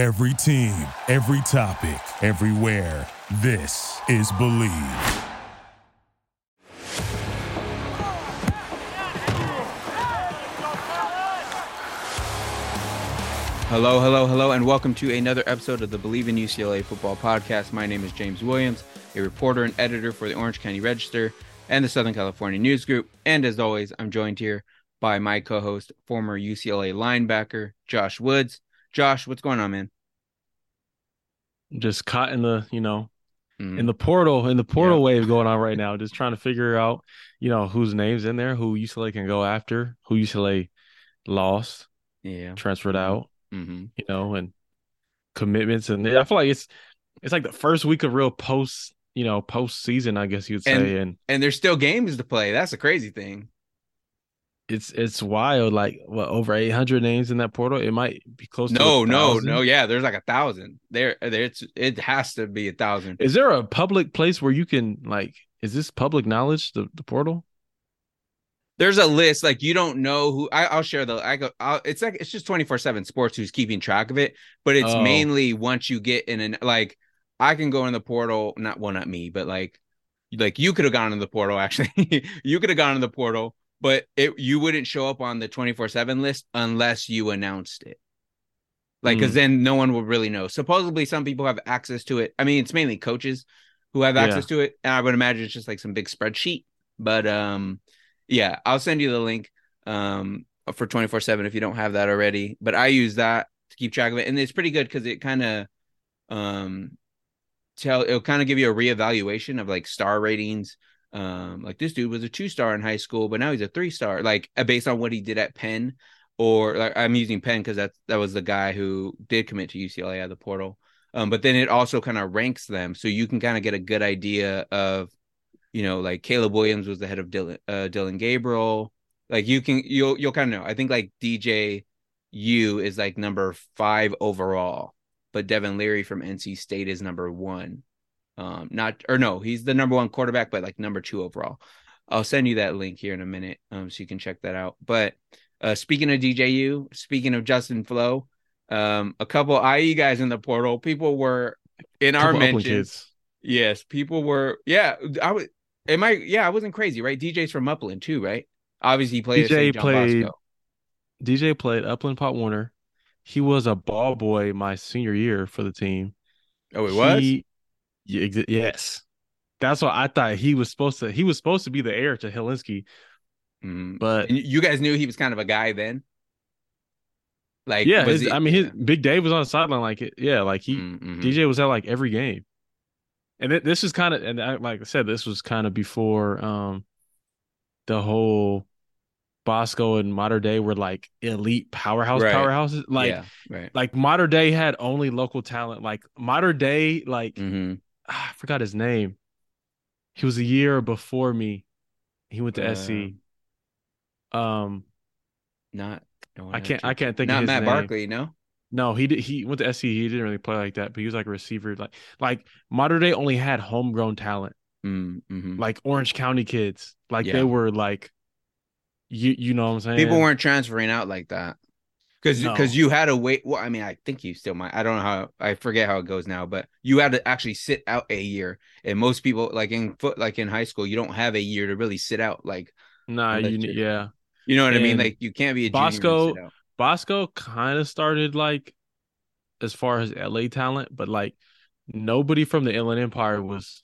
Every team, every topic, everywhere. This is Believe. Hello, hello, hello, and welcome to another episode of the Believe in UCLA Football Podcast. My name is James Williams, a reporter and editor for the Orange County Register and the Southern California News Group. And as always, I'm joined here by my co host, former UCLA linebacker, Josh Woods. Josh, what's going on, man? Just caught in the, you know, mm. in the portal, in the portal yeah. wave going on right now. Just trying to figure out, you know, whose names in there, who UCLA can go after, who UCLA lost, yeah, transferred out mm-hmm. you know, and commitments. And I feel like it's it's like the first week of real post, you know, post season, I guess you'd say. And, and and there's still games to play. That's a crazy thing. It's it's wild. Like what over eight hundred names in that portal. It might be close. To no, no, no. Yeah, there's like a thousand. There, there. It's it has to be a thousand. Is there a public place where you can like? Is this public knowledge? The the portal there's a list like you don't know who I, will share the I go I'll, it's like it's just 24 7 sports who's keeping track of it but it's oh. mainly once you get in an like I can go in the portal not well not me but like like you could have gone in the portal actually you could have gone in the portal but it you wouldn't show up on the 24 7 list unless you announced it like because mm. then no one will really know supposedly some people have access to it I mean it's mainly coaches who have access yeah. to it and I would imagine it's just like some big spreadsheet but um yeah, I'll send you the link um, for 24 7 if you don't have that already. But I use that to keep track of it. And it's pretty good because it kind of um, tell it'll kind of give you a reevaluation of like star ratings. Um, like this dude was a two star in high school, but now he's a three star, like uh, based on what he did at Penn. Or like I'm using Penn because that's that was the guy who did commit to UCLA at the portal. Um, but then it also kind of ranks them, so you can kind of get a good idea of you know, like Caleb Williams was the head of dylan uh, Dillon Gabriel. Like you can, you'll, you'll kind of know. I think like DJ U is like number five overall, but Devin Leary from NC State is number one. Um, not or no, he's the number one quarterback, but like number two overall. I'll send you that link here in a minute, um, so you can check that out. But uh, speaking of DJU, speaking of Justin Flowe, um, a couple IE guys in the portal. People were in our mentions. Yes, people were. Yeah, I was. Am I? Yeah, I wasn't crazy, right? DJ's from Upland too, right? Obviously, he played. DJ played. Bosco. DJ played Upland Pop Warner. He was a ball boy my senior year for the team. Oh, it was. Yes, that's what I thought he was supposed to. He was supposed to be the heir to Hilinski. Mm-hmm. But and you guys knew he was kind of a guy then. Like, yeah, his, he, I mean, his Big Dave was on the sideline, like, yeah, like he mm-hmm. DJ was at like every game and it, this is kind of and I, like I said, this was kind of before um the whole Bosco and Mater Dei were like elite powerhouse right. powerhouses. Like, yeah, right. like Mater Dei had only local talent. Like Mater Dei, like mm-hmm. Ah, I forgot his name. He was a year before me. He went to uh, SC. Um, not. I can't. I can't think. Not of Matt name. Barkley. No. No, he did. He went to SC. He didn't really play like that, but he was like a receiver. Like like Mater Dei only had homegrown talent, mm, mm-hmm. like Orange County kids. Like yeah. they were like, you you know what I'm saying. People weren't transferring out like that because because no. you had to wait. Well, I mean, I think you still might. I don't know how. I forget how it goes now, but you had to actually sit out a year. And most people, like in foot, like in high school, you don't have a year to really sit out. Like, nah, you yeah. You know what and I mean? Like you can't be a Bosco. Bosco kind of started like as far as LA talent, but like nobody from the Inland Empire was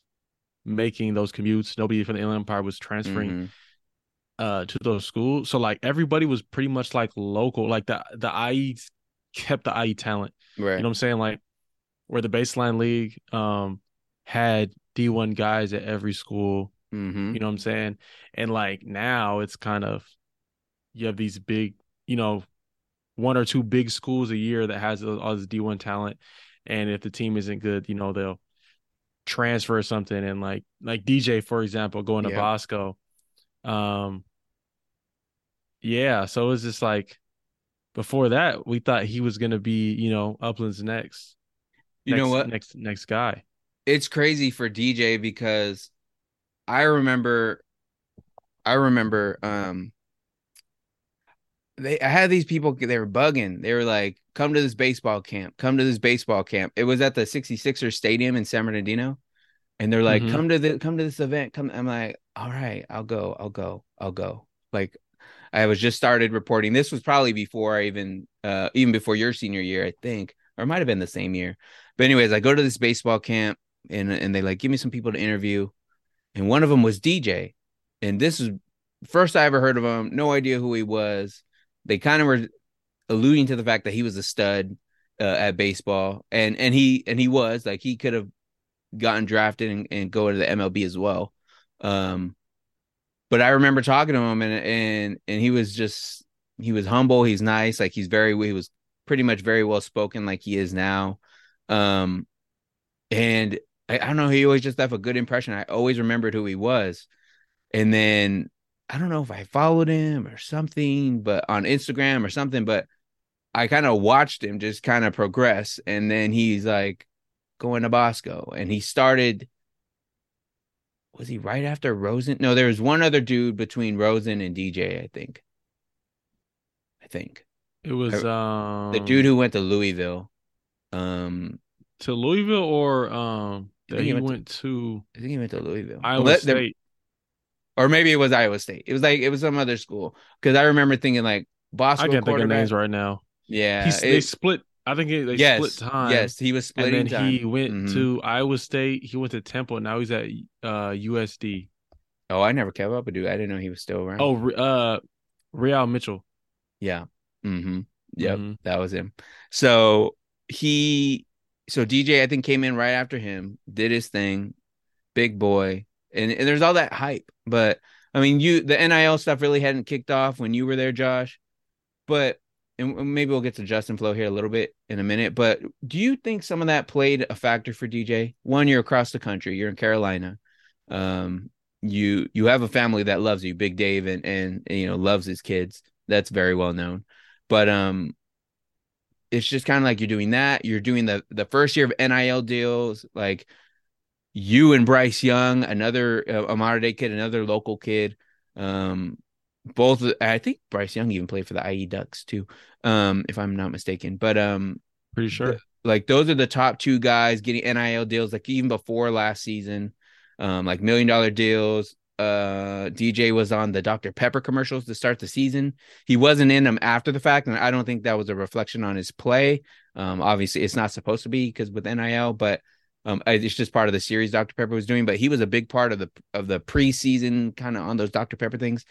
making those commutes. Nobody from the Inland Empire was transferring mm-hmm. Uh to those schools. So like everybody was pretty much like local. Like the the IE kept the IE talent. Right. You know what I'm saying? Like where the baseline league um had D1 guys at every school. Mm-hmm. You know what I'm saying? And like now it's kind of you have these big, you know, one or two big schools a year that has all this D1 talent. And if the team isn't good, you know, they'll transfer something and like like DJ, for example, going to yeah. Bosco. Um yeah, so it was just like before that, we thought he was gonna be, you know, Upland's next. You next, know what? Next next guy. It's crazy for DJ because I remember I remember um they I had these people they were bugging. They were like, "Come to this baseball camp. Come to this baseball camp." It was at the 66er Stadium in San Bernardino. And they're like, Mhm. "Come to the come to this event." Come I'm like, "All right, I'll go. I'll go. I'll go." Like I was just started reporting. This was probably before I even uh even before your senior year, I think. Or it might have been the same year. But anyways, I go to this baseball camp and and they like give me some people to interview. And one of them was DJ. And this is first I ever heard of him, no idea who he was. They kind of were alluding to the fact that he was a stud uh, at baseball and and he and he was like he could have gotten drafted and, and go to the MLB as well. Um but I remember talking to him and and and he was just he was humble, he's nice, like he's very he was pretty much very well spoken like he is now. Um and I, I don't know, he always just left a good impression. I always remembered who he was. And then I don't know if I followed him or something, but on Instagram or something, but I kind of watched him just kind of progress. And then he's like going to Bosco and he started. Was he right after Rosen? No, there was one other dude between Rosen and DJ, I think. I think It was um the dude who went to Louisville. Um, to Louisville or um that he he went went, to- to, I think he went to Louisville. Iowa Let- State. or maybe it was Iowa State. It was like it was some other school because I remember thinking like Bosco. I can't think of names right now. Yeah, He's, they it- split. I think they yes, split time. yes, he was splitting time. and then time. he went Mhm. to Iowa State. He went to Temple. Now he's at uh USD. Oh, I never kept up with dude. I didn't know he was still around. Oh, uh, Re-al Mitchell. yeah. Mm-hmm. Yep, Mhm. that was him. So he, so DJ, I think came in right after him, did his thing, big boy, and and there's all that hype. But I mean, you the NIL stuff really hadn't kicked off when you were there, Josh. But and maybe we'll get to Justin Flowe here a little bit in a minute. But do you think some of that played a factor for DJ? One, you're across the country, you're in Carolina. Um, you you have a family that loves you, Big Dave, and and, and you know loves his kids. That's very well known. But um, it's just kind of like you're doing that. You're doing the the first year of NIL deals, like you and Bryce Young, another uh, a Mater Dei kid, another local kid. Um, both I think Bryce Young even played for the IE Ducks too, um, if I'm not mistaken. But um, Pretty sure. like those are the top two guys getting NIL deals, like even before last season, um, like million dollar deals. Uh, DJ was on the Dr. Pepper commercials to start the season. He wasn't in them after the fact, and I don't think that was a reflection on his play. Um, obviously, it's not supposed to be because with NIL, but um, it's just part of the series Dr. Pepper was doing. But he was a big part of the of the preseason kind of on those Dr. Pepper things.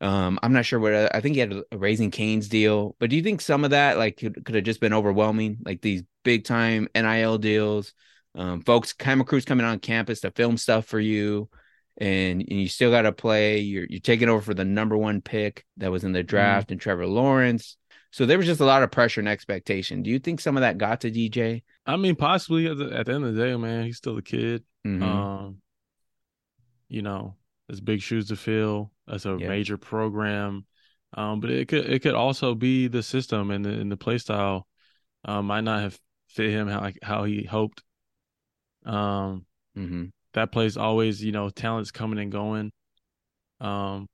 Um, I'm not sure what I think he had a Raising Canes deal, but do you think some of that like could, could have just been overwhelming, like these big time NIL deals, um, folks, camera crews coming on campus to film stuff for you, and, and you still got to play. You're you're taking over for the number one pick that was in the draft, and Trevor Lawrence. So there was just a lot of pressure and expectation. Do you think some of that got to DJ? I mean, possibly at the, at the end of the day, man, he's still a kid. Mhm. Um, you know, it's big shoes to fill. That's a Yeah. major program. Um, but it could it could also be the system and the and the play style um, might not have fit him how how he hoped. Um, mm-hmm. that place always, you know, talent's coming and going. Um,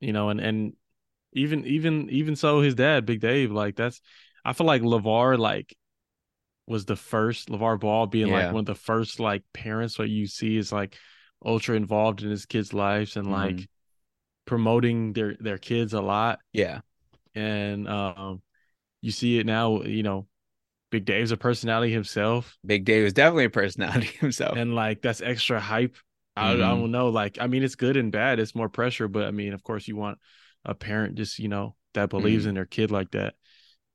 you know, and and even even even so, his dad, Big Dave, like that's I feel like Levar like was the first Levar Ball being Yeah. like one of the first like parents what you see is like ultra involved in his kids' lives and like Mhm. promoting their their kids a lot Yeah. and um you see it now you know Big Dave's a personality himself Big Dave is definitely a personality himself. and like that's extra hype. I, I Mhm. don't know. Like, I mean, it's good and bad. It's more pressure, but I mean, of course, you want a parent just you know that believes Mhm. in their kid like that.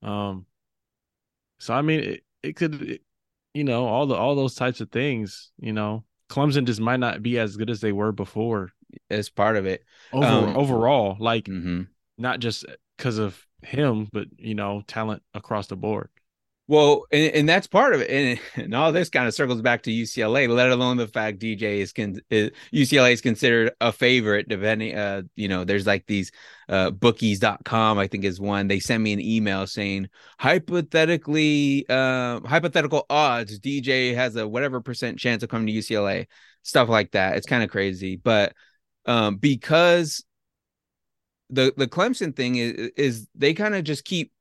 Um, so I mean, it, it could, it- you know, all the all those types of things. You know, Clemson just might not be as good as they were before. as part of it. Over, Um, overall, like Mm-hmm. not just because of him, but you know, talent across the board. Well, and, and that's part of it, and, and all this kind of circles back to UCLA. Let alone the fact DJ is, con- UCLA is considered a favorite. Depending, uh, you know, there's like these uh, bookies.com, I think is one. They send me an email saying hypothetically, um, hypothetical odds DJ has a whatever percent chance of coming to UCLA, stuff like that. It's kind of crazy, but um, because the the Clemson thing is is they kind of just keep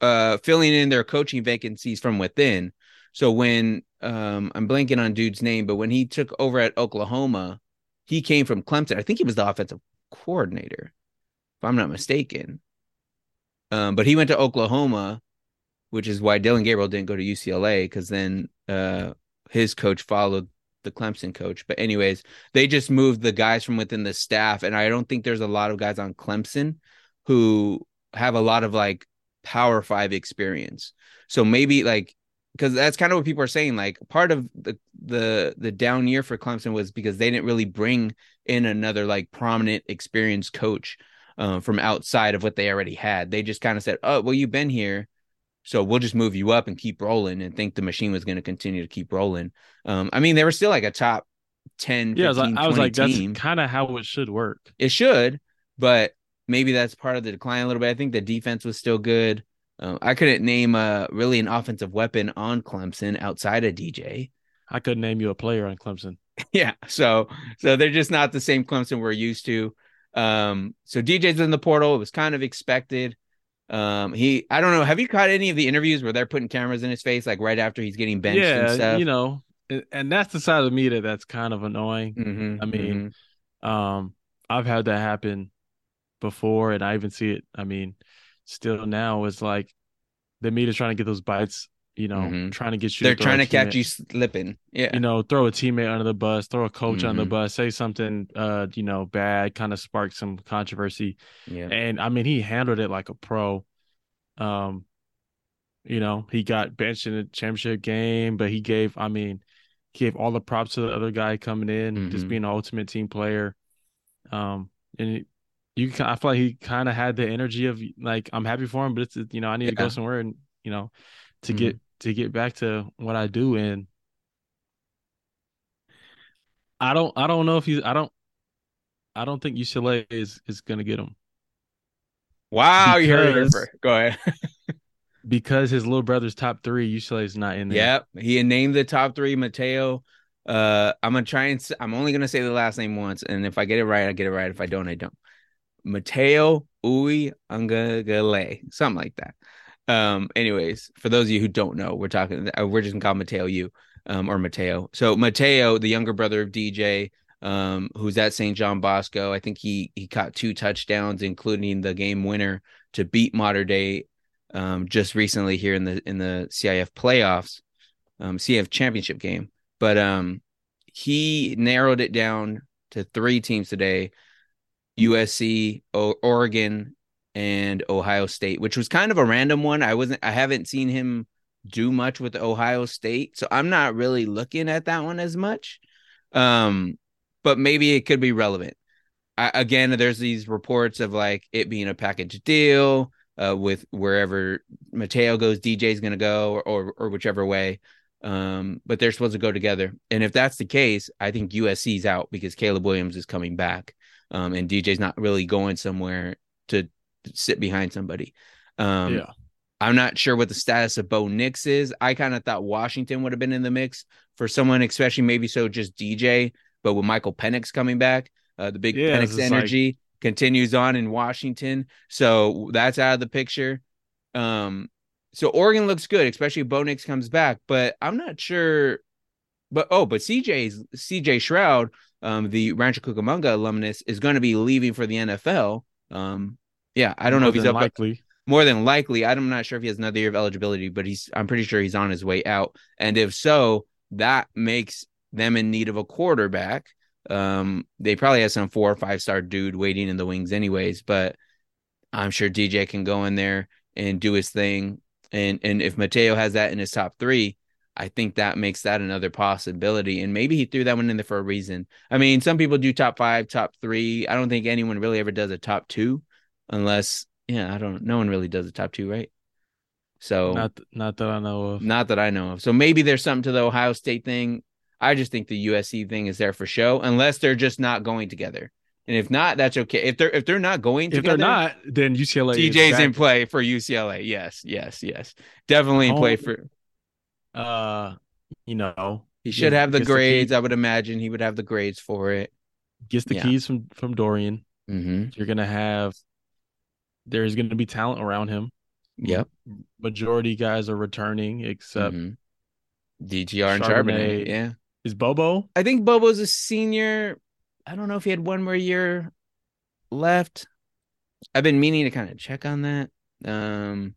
uh filling in their coaching vacancies from within. So when um I'm blanking on dude's name, but when he took over at Oklahoma, he came from Clemson. I think he was the offensive coordinator, if I'm not mistaken. Um, but he went to Oklahoma, which is why Dillon Gabriel didn't go to UCLA because then uh his coach followed the Clemson coach. But anyways, they just moved the guys from within the staff, and I don't think there's a lot of guys on Clemson who have a lot of like Power Five experience. So maybe like because that's kind of what people are saying. Like part of the the the down year for Clemson was because they didn't really bring in another like prominent experienced coach uh, from outside of what they already had. They just kind of said, "Oh, well, you've been here." So we'll just move you up and keep rolling and think the machine was going to continue to keep rolling. Um, I mean, they were still like a top 10, 15, yeah, I was like, I was like that's kind of how it should work. It should, but maybe that's part of the decline a little bit. I think the defense was still good. Um, I couldn't name uh, really an offensive weapon on Clemson outside of DJ. I couldn't name you a player on Clemson. yeah, so so they're just not the same Clemson we're used to. Um, so DJ's in the portal. It was kind of expected. Um, he I don't know. Have you caught any of the interviews where they're putting cameras in his face, like right after he's getting benched? And stuff? Yeah, you know, and that's the side of me that that's kind of annoying. Mm-hmm, I mean, mm-hmm. um, I've had that happen before, and I even see it. I mean, still now is like the media's trying to get those bites. You know, mm-hmm. trying to get you. They're to trying to catch you slipping. Yeah. You know, throw a teammate under the bus, throw a coach mm-hmm. on the Mm-hmm. bus, say something, uh, you know, bad, kind of spark some controversy. Yeah. And I mean, he handled it like a pro. Um, you know, he got benched in the championship game, but he gave, I mean, he gave all the props to the other guy coming in, Mm-hmm. just being an ultimate team player. Um, and you, I feel like he kind of had the energy of like, I'm happy for him, but it's, you know, I need to go somewhere and, you know, to Mhm. get, to get back to what I do. And I don't, I don't know if he's, I don't, I don't think UCLA is, is going to get him Wow, you heard it first. Go ahead. because his little brother's top three. UCLA is not in there. Yep, he named the top three. Mateo. Uh, I'm gonna try and. I'm only gonna say the last name once, and if I get it right, I get it right. If I don't, I don't. Mateo Ui Ungagale, something like that. Um. Anyways, for those of you who don't know, we're talking. We're just gonna call Mateo U. Um. Or Mateo. So Mateo, the younger brother of DJ. Um, who's at St. John Bosco? I think he he caught two touchdowns, including the game winner to beat Mater Dei um, just recently here in the in the CIF playoffs, um, CIF championship game. But um, he narrowed it down to three teams today: USC, o- Oregon, and Ohio State, which was kind of a random one. I wasn't, I haven't seen him do much with Ohio State, so I'm not really looking at that one as much. Um, but maybe it could be relevant. I, again, there's these reports of like it being a package deal uh, with wherever Mateo goes, DJ's going to go, or, or or whichever way. Um, but they're supposed to go together. And if that's the case, I think USC's out because Caleb Williams is coming back, um, and DJ's not really going somewhere to sit behind somebody. Um, yeah. I'm not sure what the status of Bo Nix is. I kind of thought Washington would have been in the mix for someone, especially maybe so just DJ, but with Michael Penix coming back, uh, the big Yeah, Penix energy continues on in Washington. So that's out of the picture. Um, so Oregon looks good, especially if Bo Nix comes back, but I'm not sure. But oh, but CJ's CJ Stroud, um, the Rancho Cucamonga alumnus, is going to be leaving for the NFL. Um, yeah, I don't know if he's up likely. more than likely. I'm not sure if he has another year of eligibility, but he's I'm pretty sure he's on his way out. And if so, that makes them in need of a quarterback. Um, they probably have some four or five star dude waiting in the wings, anyways. But I'm sure DJ can go in there and do his thing. And and if Mateo has that in his top three, I think that makes that another possibility. And maybe he threw that one in there for a reason. I mean, some people do top five, top three. I don't think anyone really ever does a top two, unless yeah, I don't. No one really does a top two, right? So Not not that I know of. not that I know of. So maybe there's something to the Ohio State thing. I just think the USC thing is there for show, unless they're just not going together. And if not, that's okay. If they're if they're not going If they're not, then UCLA. is DJ's in play for UCLA. Yes, yes, yes. Definitely in play for. Uh, you know, He should have the gets the grades. I would imagine he would have the grades for it. gets the Yeah. keys from from Dorian. Mm-hmm. You're gonna have there's going to be talent around him. Yep. Majority guys are returning, except Mhm. DTR and Charbonnet. Charbonnet. Yeah. is Bobo. I think Bobo's a senior. I don't know if he had one more year left. I've been meaning to kind of check on that. Um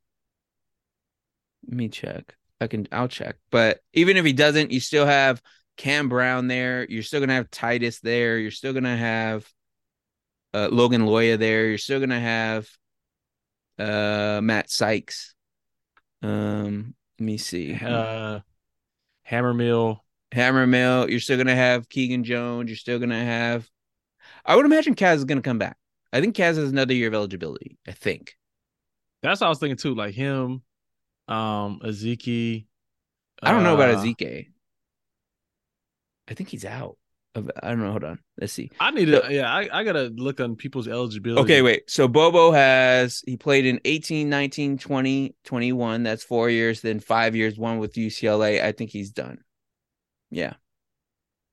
let me check. I can I'll check. But even if he doesn't, you still have Kam Brown there. You're still gonna have Titus there. You're still gonna have uh, Logan Loya there. You're still gonna have uh Matt Sykes. Um let me see. Uh, Habermehl. Hammer Mill. You're still gonna have Keegan Jones. You're still gonna have. I would imagine Kaz is gonna come back. I think Kaz has another year of eligibility. I think. That's what I was thinking too. Like him, um, Ezeike. I don't know about uh, Ezeike. I think he's out. Of, I don't know. Hold on. Let's see. I need to. Yeah, I, I gotta look on people's eligibility. Okay, wait. So Bobo has he played in 18, 19, 20, 21. That's four years, then five years, one with UCLA. I think he's done. Yeah.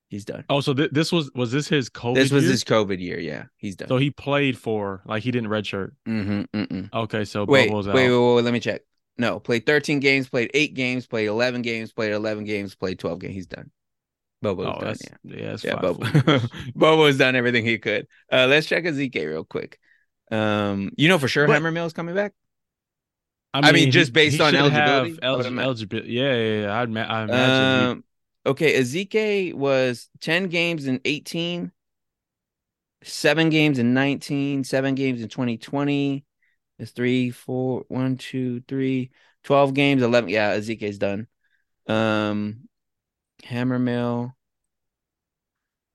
He's done. Oh, so th- this was was this his COVID? this was year? his COVID year. Yeah, he's done. So he played for like he didn't redshirt. mm-hmm, mm-mm. Okay, so Wait, Bobo's wait, out. wait, wait, wait, let me check. No, played 13 games, played eight games, played 11 games, played 11 games, played 12 games. He's done. Bobo's oh, done. Yeah, yeah, yeah Bobo. Bobo's done everything he could. Uh, let's check Ezeike real quick. Um, you know for sure But- Habermehl is coming back. I mean, just based on eligibility, have I would elig- imagine. eligibility. Yeah, yeah, yeah. I'd ma- I imagine. he- Um, okay, Ezeike was 10 games in 18, seven games in 19, seven games in 2020. It's three, four, one, two, three, 12 games, 11. Yeah, Ezeike's done. Um, Habermehl.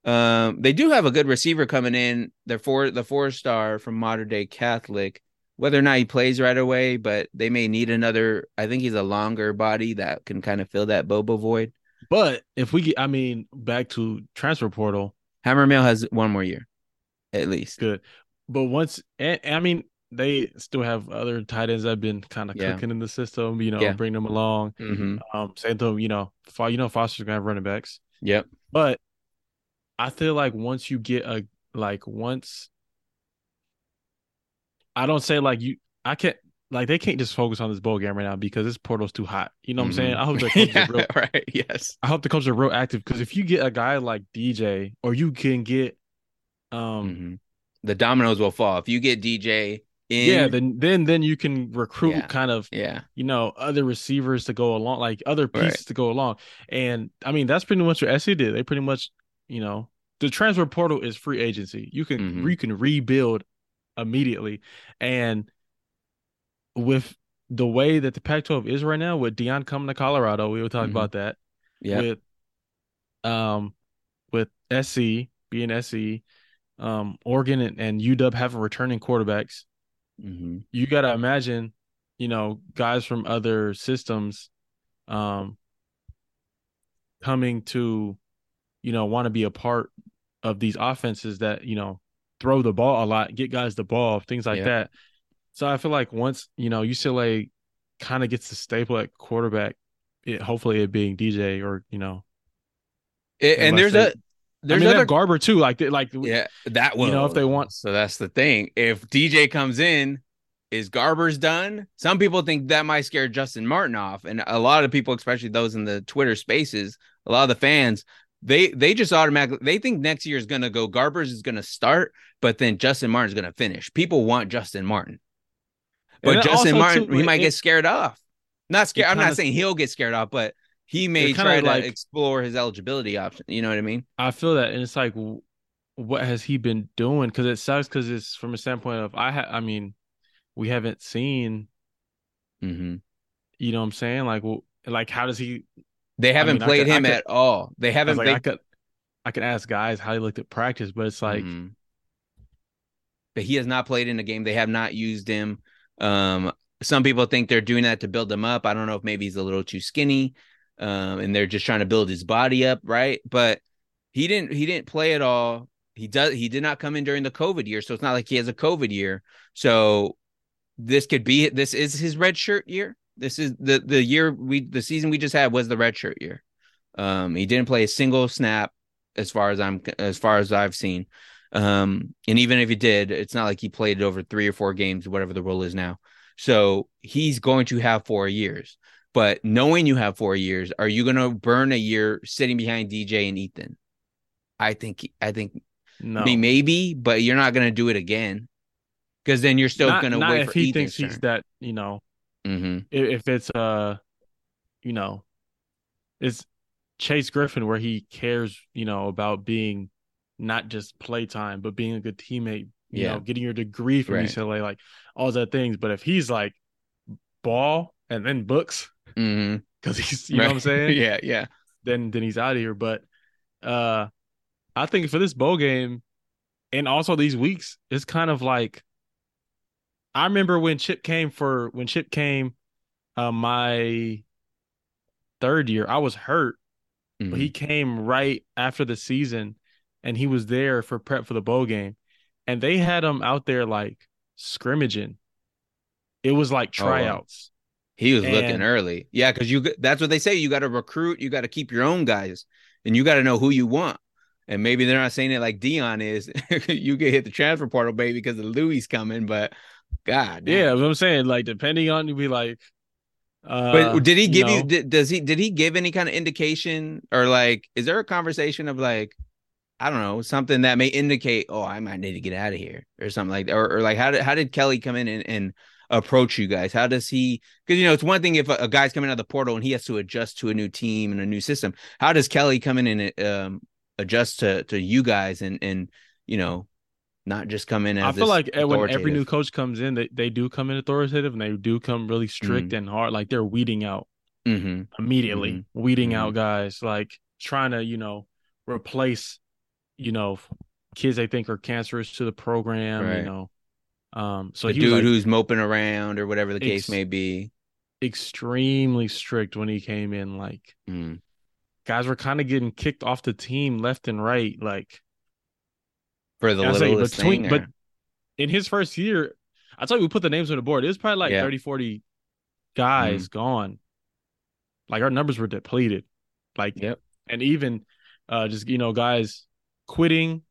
Um, they do have a good receiver coming in. They're four, the four star from Mater Dei Catholic. Whether or not he plays right away, but they may need another. I think he's a longer body that can kind of fill that Bobo void. but if we get, I mean, back to transfer portal, Habermehl has one more year, at least. good. But once, and, and I mean, they still have other tight ends that have been kind of Yeah. cooking in the system. You know, Yeah. bring them along. Mm-hmm. Um, same thing. You know, you know, Foster's gonna have running backs. Yep. But I feel like once you get a like once I don't say like you I can't like they can't just focus on this bowl game right now because this portal's too hot. You know what I'm saying? I hope the coaches yeah, are real right. Yes. I hope the coaches are real active because if you get a guy like DJ or you can get um Mhm. The dominoes will fall if you get DJ in. yeah, then then then you can recruit Yeah. kind of yeah. you know, other receivers to go along, like other Right. pieces to go along. And I mean, that's pretty much what SC did. They pretty much, you know, the transfer portal is free agency. You can Mhm. you can rebuild immediately. And with the way that the Pac-12 is right now, with Deion coming to Colorado, we were talking Mhm. about that. Yeah. With um with SC being SC, um, Oregon and, and UW having returning quarterbacks hmm you got to imagine, you know, guys from other systems um coming to you know want to be a part of these offenses that, you know, throw the ball a lot, get guys the ball, things like Yeah. that. So I feel like once, you know, UCLA kind of gets the staple at quarterback, it, hopefully it being DJ or, you know, and there's they- a there's I mean, other Garber too, like they- like yeah that will you know, if they want- So that's the thing. If DJ comes in, is Garber's done? Some people think that might scare Justyn Martin off, and a lot of people, especially those in the Twitter Spaces, a lot of the fans. They they just automatically they think next year is gonna go Garbers is gonna start, but then Justyn Martin's gonna finish. People want Justyn Martin. But Justyn Martin, too, he it- might it- get scared off. Not scared. I'm not kinda- saying he'll get scared off, but he may try to like- explore his eligibility option. You know what I mean? I feel that, and it's like, what has he been doing? Because it sucks. Because it's from a standpoint of I, ha- I mean, we haven't seen. Mm-hmm. You know what I'm saying? Like, well, like how does he? They haven't mean, I played could- I him could- at all. They haven't. like, they, I could, I could ask guys how he looked at practice, but it's like, Mhm. but he has not played in a game. They have not used him. Um, some people think they're doing that to build him up. I don't know if maybe he's a little too skinny, um, and they're just trying to build his body up, right? But he didn't. He didn't play at all. He does. He did not come in during the COVID year, so it's not like he has a COVID year. So this could be. This is his red shirt year. This is the the year we the season we just had was the red shirt year. Um, he didn't play a single snap as far as I'm as far as I've seen. Um, and even if he did, it's not like he played it over three or four games, whatever the rule is now. So he's going to have four years. But knowing you have four years, are you going to burn a year sitting behind DJ and Ethan? I think I think no. I mean, maybe, but you're not going to do it again because then you're still going to wait if for he Ethan's thinks turn. he's that you know mm-hmm. if, if it's uh you know it's Chase Griffin where he cares you know about being not just playtime but being a good teammate you yeah. know getting your degree from right. UCLA like all that things but if he's like ball and then books because mm-hmm. he's you right. know what I'm saying yeah yeah then then he's out of here but uh I think for this bowl game and also these weeks, it's kind of like I remember when Chip came for when Chip came uh, my third year, I was hurt. Mm-hmm. But he mm-hmm. came right after the season and he was there for prep for the bowl game. And they had him out there like scrimmaging. It was like tryouts. He was and, looking early. Yeah, because you that's what they say. You got to recruit, you got to keep your own guys, and you got to know who you want and maybe they're not saying it like Deion is. you get hit the transfer portal, baby, because of Louis coming. But God, yeah, what I'm saying, like depending on you, be like. Uh, but did he give you, you? Did, does he? Did he give any kind of indication, or like, is there a conversation of like, I don't know, something that may indicate, oh, I might need to get out of here, or something like that, or, or like, how did how did Kelly come in and, and approach you guys? How does he? Because you know, it's one thing if a, a, guy's coming out of the portal and he has to adjust to a new team and a new system. How does Kelly come in and um, adjust to to you guys and and you know not just come in I feel like when every new coach comes in, they, they do come in authoritative and they do come really strict mm-hmm. and hard. Like they're weeding out mm-hmm. immediately, mm-hmm. weeding out mm-hmm. guys, like trying to, you know, replace, you know, kids they think are cancerous to the program, right. you know. Um, so the dude like, who's moping around or whatever the case ex- may be. Extremely strict when he came in, like mm guys were kind of getting kicked off the team left and right, like for the littlest between, thing. Or... But in his first year, I thought we put the names on the board. It was probably like yeah. 30, 40 guys mm gone. Like our numbers were depleted. Like, yep. And even uh just you know, guys quitting,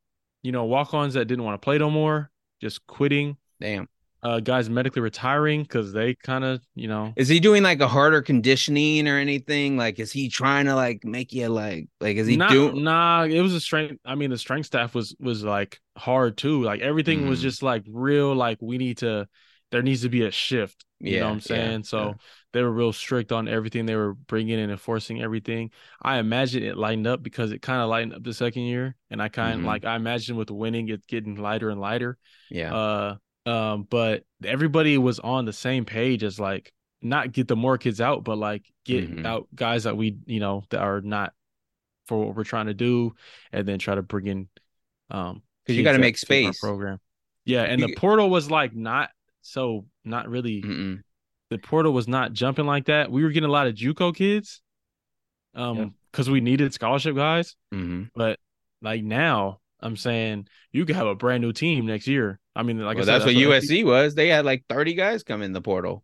you know, walk-ons that didn't want to play no more, just quitting. Damn uh, guys medically retiring because they kind of, you know. Is he doing like a harder conditioning or anything? Like, is he trying to like make you like, like, is he Not, doing? Nah, it was a strength. I mean, the strength staff was was like hard too. Like everything mm. was just like real. Like we need to. There needs to be a shift. You yeah, know what I'm saying? Yeah, so yeah. they were real strict on everything they were bringing and enforcing everything. I imagine it lightened up because it kind of lightened up the second year, and I kind of mm-hmm. like I imagine with winning, it's getting lighter and lighter. Yeah. Uh, um, but everybody was on the same page as like not get the more kids out, but like get mm-hmm. out guys that we you know that are not for what we're trying to do, and then try to bring in um because you got to make space program. Yeah, and you, the portal was like not so not really. Mm-mm. The portal was not jumping like that. We were getting a lot of JUCO kids, um, because we needed scholarship guys. Mm-hmm. But like now, I'm saying you could have a brand new team next year. I mean, like well, I said, that's, that's what, USC was. They had like 30 guys come in the portal,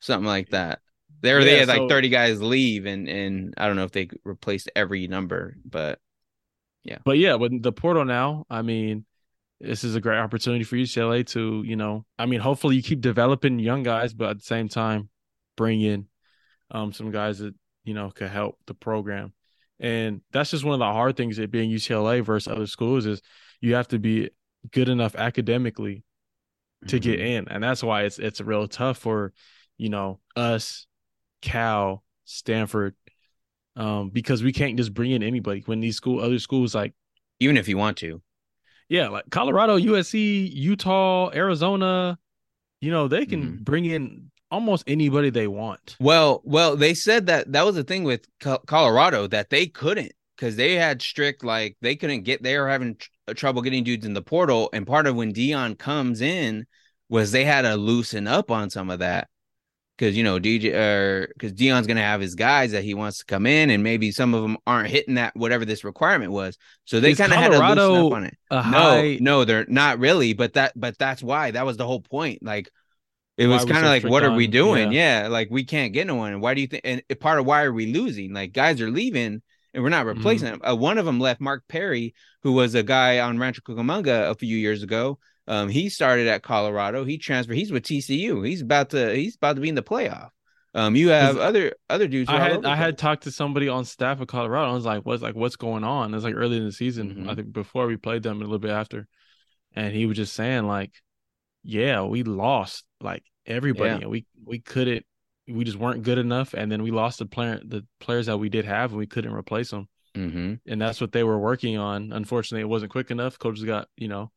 something like that. There, yeah, they had so, like 30 guys leave, and and I don't know if they replaced every number, but yeah. But yeah, with the portal now, I mean, this is a great opportunity for UCLA to, you know, I mean, hopefully you keep developing young guys, but at the same time, bring in um some guys that you know could help the program. And that's just one of the hard things at being UCLA versus other schools is you have to be good enough academically to mm-hmm. get in. And that's why it's it's real tough for, you know, us, Cal, Stanford, um, because we can't just bring in anybody when these school other schools like even if you want to. Yeah, like Colorado, USC, Utah, Arizona, you know, they can mm-hmm. bring in almost anybody they want. Well, well, they said that that was the thing with Colorado that they couldn't because they had strict like they couldn't get they were having tr- uh, trouble getting dudes in the portal, and part of when Deion comes in was they had to loosen up on some of that because you know DJ or because Deion's gonna have his guys that he wants to come in, and maybe some of them aren't hitting that whatever this requirement was. So they kind of had to loosen up on it. No, high... no, they're not really. But that, but that's why that was the whole point. Like it was kind of like, what are we doing? Yeah. yeah. like we can't get no one. Why do you think? And part of why are we losing? Like guys are leaving, and we're not replacing mm-hmm. them. Uh, one of them left, Mark Perry, who was a guy on Rancho Cucamonga a few years ago. Um, he started at Colorado. He transferred. He's with TCU. He's about to. He's about to be in the playoff. Um, you have other other dudes. I had I had talked to somebody on staff at Colorado. I was like, "What's like what's going on?" It's like early in the season. Mm-hmm. I think before we played them a little bit after, and he was just saying like, "Yeah, we lost like everybody, yeah. and we we couldn't, we just weren't good enough, and then we lost the player the players that we did have, and we couldn't replace them, mm-hmm. and that's what they were working on. Unfortunately, it wasn't quick enough. Coaches got you know,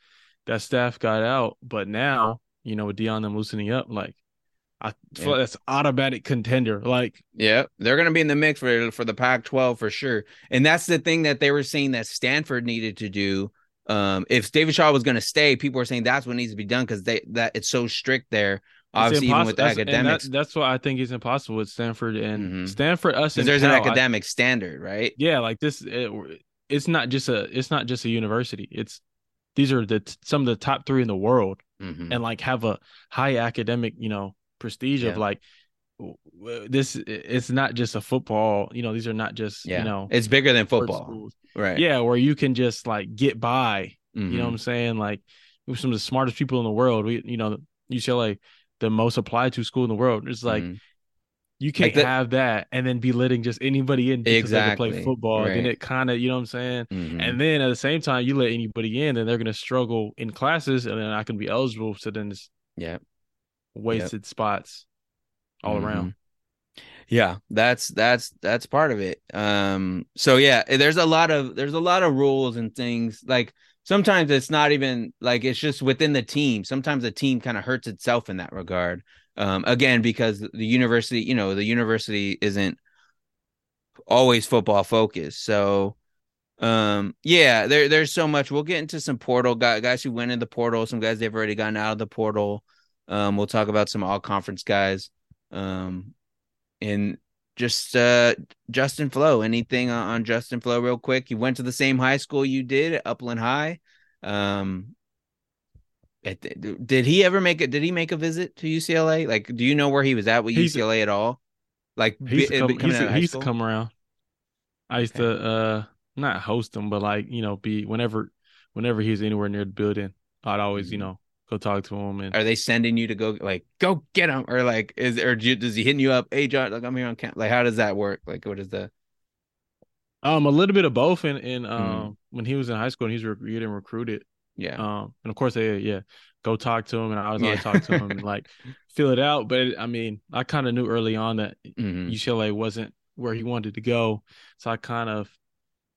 that staff got out, but now you know with Deion them loosening up, like I feel yeah. like that's automatic contender. Like, yeah, they're gonna be in the mix for for the Pac-12 for sure. And that's the thing that they were saying that Stanford needed to do. Um, if David Shaw was gonna stay, people were saying that's what needs to be done because they that it's so strict there. Obviously, even with that's, academics, that, that's why I think it's impossible with Stanford and mm-hmm. Stanford. Us, there's an academic I, standard, right? Yeah, like this, it, it's not just a it's not just a university. It's these are the some of the top three in the world, mm-hmm. and like have a high academic, you know, prestige yeah. of like this it's not just a football you know these are not just yeah. you know it's bigger than football right yeah where you can just like get by mm-hmm. you know what i'm mm-hmm. saying like some of the smartest people in the world we you know ucla the most applied to school in the world it's like mm-hmm. you can't like the, have that and then be letting just anybody in because exactly. they can play football right. then it kind of you know what i'm saying mm-hmm. and then at the same time you let anybody in then they're going to struggle in classes and then i can be eligible So then just yeah wasted yep. spots all mm-hmm. around. Yeah, that's that's that's part of it. Um so yeah, there's a lot of there's a lot of rules and things like sometimes it's not even like it's just within the team. Sometimes the team kind of hurts itself in that regard. Um again because the university, you know, the university isn't always football focused. So um yeah, there there's so much. We'll get into some portal guys, guys who went in the portal, some guys they've already gotten out of the portal. Um, we'll talk about some all conference guys. Um, and just uh, Justin Flowe. Anything on Justin Flowe, real quick? You went to the same high school you did, Upland High. Um, did he ever make it? Did he make a visit to UCLA? Like, do you know where he was at with he's, UCLA at all? Like, he's be, come, he's, he's come around. I used okay. to uh not host him, but like you know, be whenever whenever he's anywhere near the building, I'd always you mm-hmm. know go talk to him. And are they sending you to go like go get him or like is or does he hitting you up? Hey John, like I'm here on camp. Like how does that work? Like what is the? Um, a little bit of both. And in um, mm. when he was in high school and he's re- getting recruited. Yeah. Um, and of course they yeah go talk to him and I was always yeah. talk to him and like feel it out. But I mean, I kind of knew early on that mm-hmm. UCLA wasn't where he wanted to go, so I kind of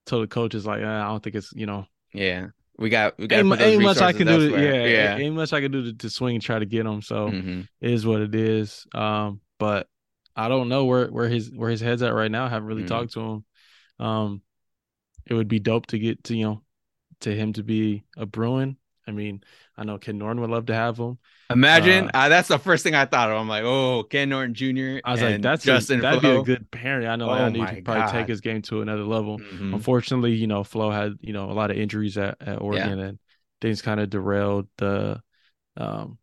told the coaches like, eh, I don't think it's you know. Yeah we got we got ain't, ain't much I can do. To, yeah, yeah, ain't much I can do to, to swing and try to get him. So mm-hmm. it is what it is. Um, but I don't know where where his where his head's at right now. I haven't really mm-hmm. talked to him. Um, it would be dope to get to you know to him to be a Bruin. I mean, I know Ken Norton would love to have him. Imagine uh, uh, that's the first thing I thought of. I'm like, oh, Ken Norton Jr. I was like, that's Justin. A, that'd Flowe. be a good pairing. I know oh I need to probably God. take his game to another level. Mm-hmm. Unfortunately, you know, Flowe had you know a lot of injuries at, at Oregon, yeah. and things kind of derailed the um,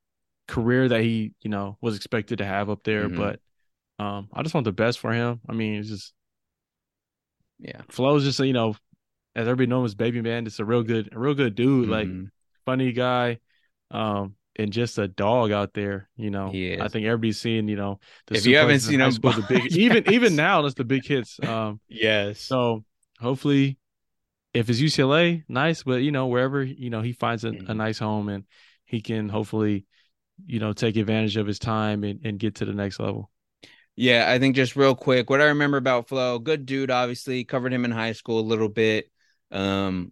career that he you know was expected to have up there. Mm-hmm. But um, I just want the best for him. I mean, it's just yeah, Flowe's just you know, as everybody knows, baby man, just a real good, a real good dude. Mm-hmm. Like funny guy. Um, and just a dog out there. You know, I think everybody's seeing. You know, if you haven't seen him, school, the big, even even now, that's the big hits. Um, yes. So hopefully, if it's UCLA, nice. But you know, wherever you know he finds a, mm-hmm. a nice home and he can hopefully, you know, take advantage of his time and, and get to the next level. Yeah, I think just real quick, what I remember about Flowe, good dude, obviously covered him in high school a little bit. Um,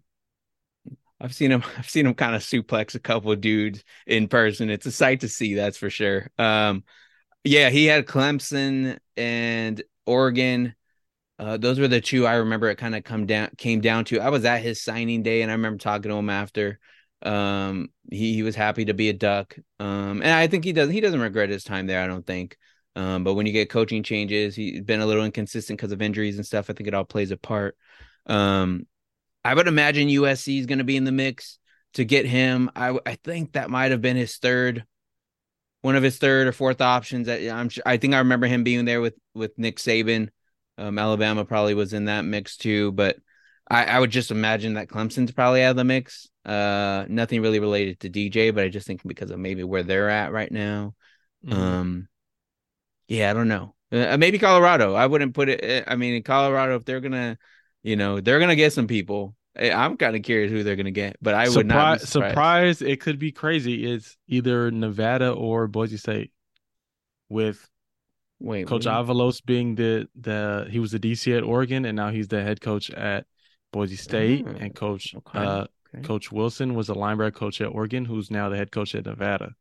I've seen him. I've seen him kind of suplex a couple of dudes in person. It's a sight to see, that's for sure. Um, yeah, he had Clemson and Oregon. Uh, those were the two I remember. It kind of come down came down to. I was at his signing day, and I remember talking to him after. Um, he he was happy to be a Duck. Um, and I think he does. He doesn't regret his time there. I don't think. Um, but when you get coaching changes, he's been a little inconsistent because of injuries and stuff. I think it all plays a part. Um, I would imagine USC is going to be in the mix to get him. I I think that might have been his third, one of his third or fourth options. That I'm I think I remember him being there with with Nick Saban. Um, Alabama probably was in that mix too, but I, I would just imagine that Clemson's probably out of the mix. Uh, nothing really related to DJ, but I just think because of maybe where they're at right now. Mm-hmm. Um, yeah, I don't know. Uh, maybe Colorado. I wouldn't put it. Uh, I mean, in Colorado, if they're gonna, you know, they're gonna get some people. I'm kind of curious who they're gonna get, but I would not be surprised. It could be crazy. It's either Nevada or Boise State. With wait, Coach Avalos being the the he was the DC at Oregon, and now he's the head coach at Boise State, oh, and Coach okay. uh okay. Coach Wilson was a linebacker coach at Oregon, who's now the head coach at Nevada.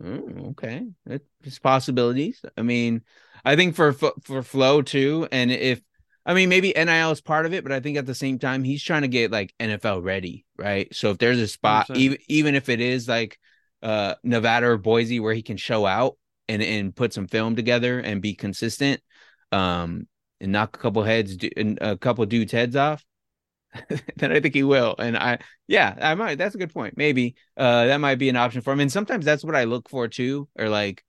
Mm, okay, it's possibilities. I mean, I think for for Flowe too, and if I mean maybe NIL is part of it, but I think at the same time he's trying to get like NFL ready, right? So if there's a spot, 100%. even even if it is like uh Nevada or Boise where he can show out and and put some film together and be consistent, um, and knock a couple heads and a couple dudes heads off, then I think he will. And I, yeah, I might. That's a good point. Maybe uh, that might be an option for him. And sometimes that's what I look for too, or like,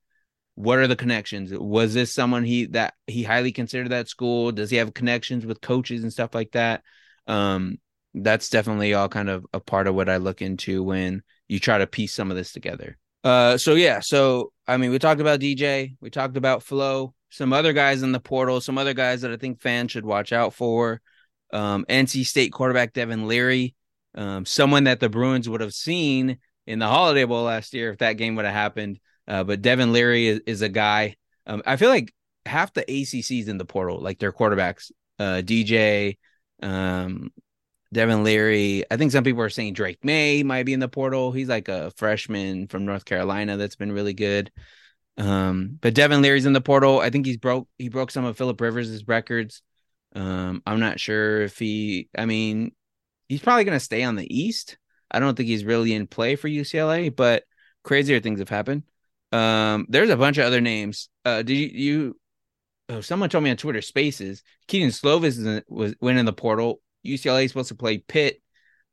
what are the connections? Was this someone he that he highly considered that school? Does he have connections with coaches and stuff like that? Um, that's definitely all kind of a part of what I look into when you try to piece some of this together. Uh, so yeah, so I mean, we talked about DJ, we talked about Flowe, some other guys in the portal, some other guys that I think fans should watch out for um, NC State quarterback Devin Leary, um, someone that the Bruins would have seen in the Holiday Bowl last year if that game would have happened. Uh, but Devin Leary is, is a guy. Um, I feel like half the ACCs in the portal, like their quarterbacks, uh, DJ, um, Devin Leary. I think some people are saying Drake Maye might be in the portal. He's like a freshman from North Carolina that's been really good. Um, but Devin Leary's in the portal. I think he's broke. He broke some of Philip Rivers' records. Um, I'm not sure if he. I mean, he's probably going to stay on the East. I don't think he's really in play for UCLA, but crazier things have happened. Um, there's a bunch of other names. Uh, did you? you oh, someone told me on Twitter Spaces. Kedon Slovis was went in the portal. UCLA is supposed to play Pitt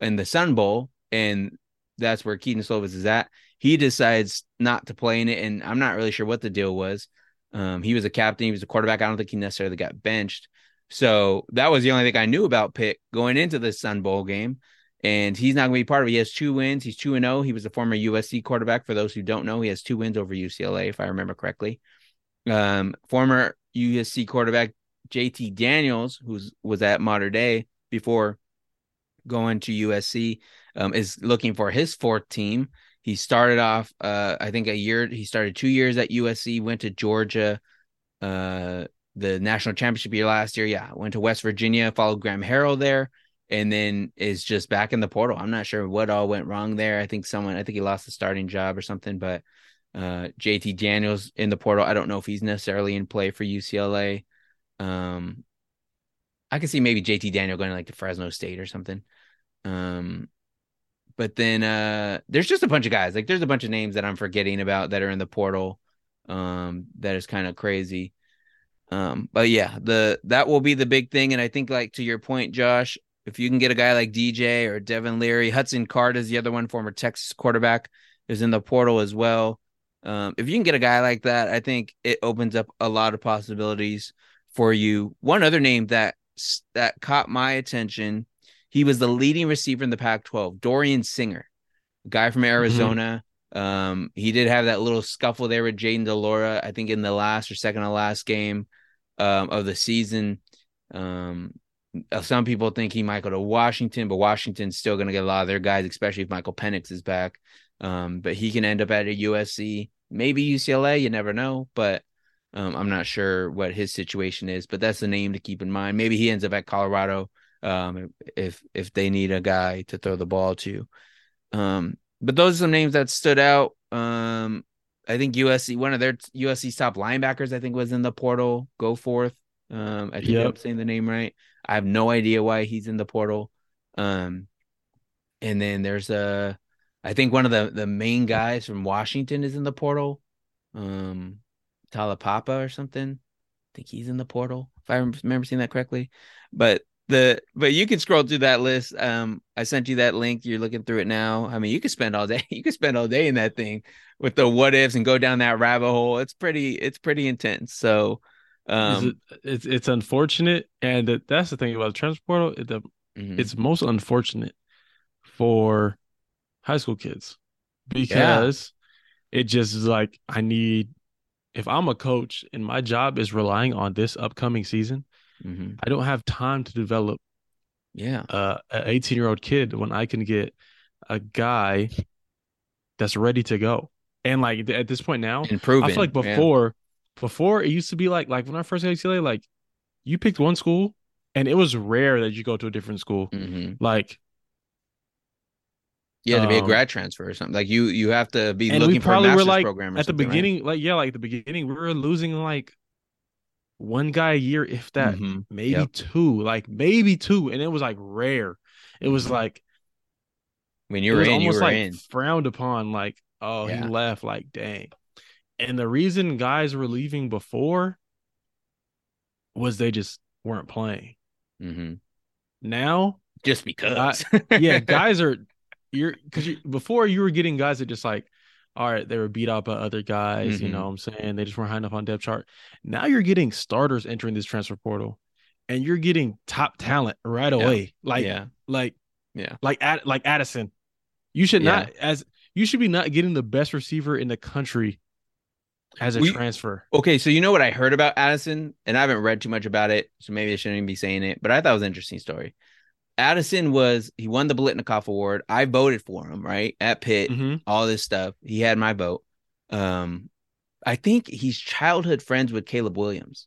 in the Sun Bowl, and that's where Kedon Slovis is at. He decides not to play in it, and I'm not really sure what the deal was. Um, he was a captain, he was a quarterback. I don't think he necessarily got benched. So that was the only thing I knew about Pitt going into the Sun Bowl game. And he's not going to be part of it. He has two wins. He's 2 and 0. He was a former USC quarterback. For those who don't know, he has two wins over UCLA, if I remember correctly. Um, former USC quarterback JT Daniels, who was at Mater Dei before going to USC, um, is looking for his fourth team. He started off, uh, I think, a year. He started two years at USC, went to Georgia, uh, the national championship year last year. Yeah, went to West Virginia, followed Graham Harrell there, and then is just back in the portal. I'm not sure what all went wrong there. I think someone, I think he lost the starting job or something, but uh, JT Daniels in the portal. I don't know if he's necessarily in play for UCLA. Um, I could see maybe JT Daniel going to like the Fresno State or something. Um, but then uh, there's just a bunch of guys. Like there's a bunch of names that I'm forgetting about that are in the portal. Um, that is kind of crazy. Um, but yeah, the that will be the big thing. And I think like to your point, Josh, if you can get a guy like DJ or Devin Leary, Hudson Card is the other one, former Texas quarterback, is in the portal as well. Um, if you can get a guy like that, I think it opens up a lot of possibilities for you. One other name that that caught my attention, he was the leading receiver in the Pac-12, Dorian Singer, guy from mm-hmm. Arizona. Mm-hmm. Um, he did have that little scuffle there with Jayden de Laura, I think in the last or second to last game um, of the season. Um, some people think he might go to Washington, but Washington's still going to get a lot of their guys, especially if Michael Penix is back. Um, but he can end up at a USC, maybe UCLA. You never know, but um, I'm not sure what his situation is. But that's the name to keep in mind. Maybe he ends up at Colorado um, if if they need a guy to throw the ball to. Um, but those are some names that stood out. Um, I think USC, one of their USC top linebackers, I think was in the portal. Goforth. Um, I think yep. I'm saying the name right. I have no idea why he's in the portal. Um, and then there's a, I think one of the the main guys from Washington is in the portal. Um, Talapapa or something. I think he's in the portal if I remember seeing that correctly. But the but you can scroll through that list. Um, I sent you that link. You're looking through it now. I mean, you could spend all day. You could spend all day in that thing with the what ifs and go down that rabbit hole. It's pretty. It's pretty intense. So, Um, it, it's it's unfortunate, and that, that's the thing about the transfer portal. It, the, mhm. It's most unfortunate for high school kids because it just is like I need. If I'm a coach and my job is relying on this upcoming season, Mhm. I don't have time to develop yeah, uh, an 18 year old kid when I can get a guy that's ready to go. And like at this point now, improving. I feel like yeah. Before, it used to be like like when I first got UCLA, like you picked one school, and it was rare that you go to a different school. Mhm. Like, you had to be a Um, grad transfer or something. Like you, you have to be looking we for a probably were like program or at the something, right? beginning, like yeah, like the beginning, we were losing like one guy a year, if that, Mhm. maybe Yep. two, like maybe two, and it was like rare. It was Mhm. like When you were in, you almost were like in. frowned upon like oh Yeah. he left like dang and the reason guys were leaving before was they just weren't playing hmm now Just because. yeah guys are you're because you, before you were getting guys that just like all right they were beat out by other guys you Mhm. know what i'm saying they just weren't high enough on depth chart now you're getting starters entering this transfer portal and you're getting top talent right Yeah. away like yeah, like Yeah. like Ad, like Addison. You should Yeah. not as you should be not getting the best receiver in the country as a We- transfer. Okay, so you know what I heard about Addison, and I haven't read too much about it, so maybe I shouldn't even be saying it, but I thought it was an interesting story. Addison was he won the Biletnikoff Award. I voted for him, right? At Pitt, hmm all this stuff. He had my vote. Um, I think he's childhood friends with Caleb Williams.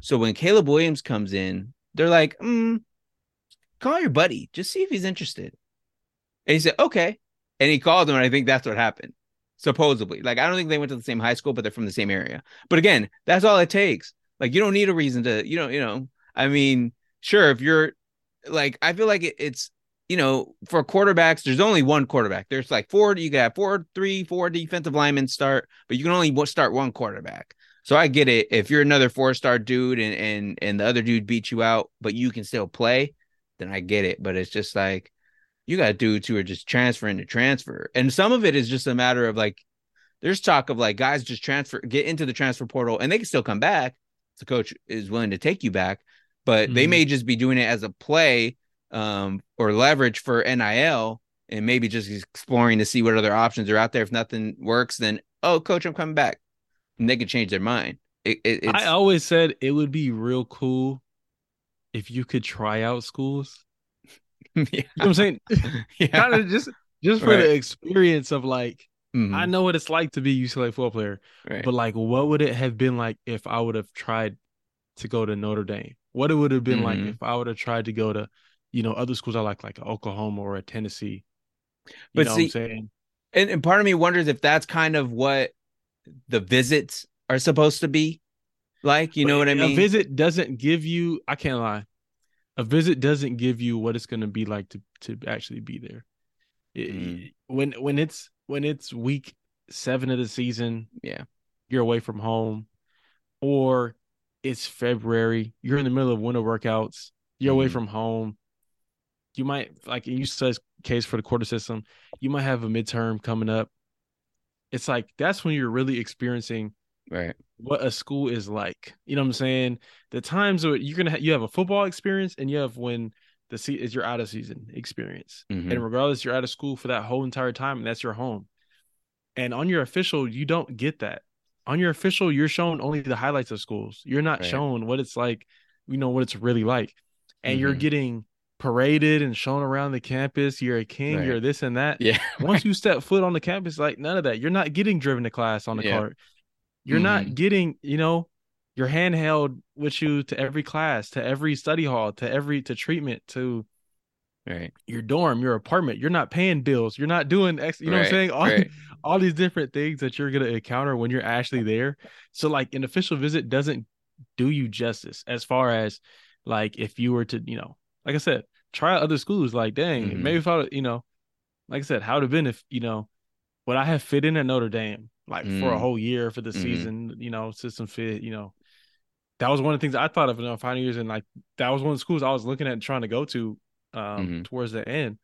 So when Caleb Williams comes in, they're like, mm, call your buddy, just see if he's interested. And he said, okay. And he called him, and I think that's what happened. Supposedly. Like, I don't think they went to the same high school, but they're from the same area. But again, that's all it takes. Like, you don't need a reason to, you know, you know, I mean, sure, if you're like, I feel like it, it's, you know, for quarterbacks, there's only one quarterback. There's like four, you got four, three, four defensive linemen start, but you can only start one quarterback. So I get it. If you're another four star dude and and and the other dude beats you out, but you can still play, then I get it. But it's just like you got dudes who are just transferring to transfer, and some of it is just a matter of like there's talk of like guys just transfer get into the transfer portal and they can still come back. The coach is willing to take you back, but they Mhm. may just be doing it as a play um, or leverage for NIL and maybe just exploring to see what other options are out there. If nothing works, then oh, coach, I'm coming back, and they could change their mind. It, it, it's, I always said it would be real cool if you could try out schools. yeah, You know what I'm saying? yeah. kind of just just for Right. the experience of like Mhm, I know what it's like to be a UCLA football player, right. but like what would it have been like if I would have tried to go to Notre Dame? What it would have been like Mhm. if I would have tried to go to, you know, other schools I like, like Oklahoma or a Tennessee. You But know see- what I'm saying? and, and part of me wonders if that's kind of what the visits are supposed to be like. You know what I mean? A visit doesn't give you. I can't lie. A visit doesn't give you what it's going to be like to to actually be there. It- Mm. When when it's when it's week seven of the season, Yeah. you're away from home, or it's February, you're in the middle of winter workouts, you're away Mhm. from home. You might like you said case for the quarter system. You might have a midterm coming up. It's like that's when you're really experiencing right. What a school is like. You know what I'm saying? The times where you're gonna ha- you have a football experience and you have when the se- is your out of season experience, Mhm. and regardless, you're out of school for that whole entire time, and that's your home. And on your official, you don't get that. On your official, you're shown only the highlights of schools. You're not Right. shown what it's like. You know what it's really like, and you're Mhm. getting paraded and shown around the campus. You're a king. Right. You're this and that Yeah. once you step foot on the campus, like none of that. You're not getting driven to class on the Yeah. cart. You're not Mhm. getting, you know, your handheld with you to every class, to every study hall, to every to treatment, to right. your dorm, your apartment. You're not paying bills. You're not doing ex, you know what I'm saying? All, right. all these different things that you're gonna encounter when you're actually there. So like an official visit doesn't do you justice as far as like if you were to, you know, like I said, try other schools. Like, dang, Mhm. maybe if I, you know, like I said, how would have been if, you know, would I have fit in at Notre Dame like for a Mm. whole year for the Mhm. season, you know, system fit, you know. That was one of the things I thought of in the final years, and like that was one of the schools I was looking at and trying to go to um Mhm. towards the end.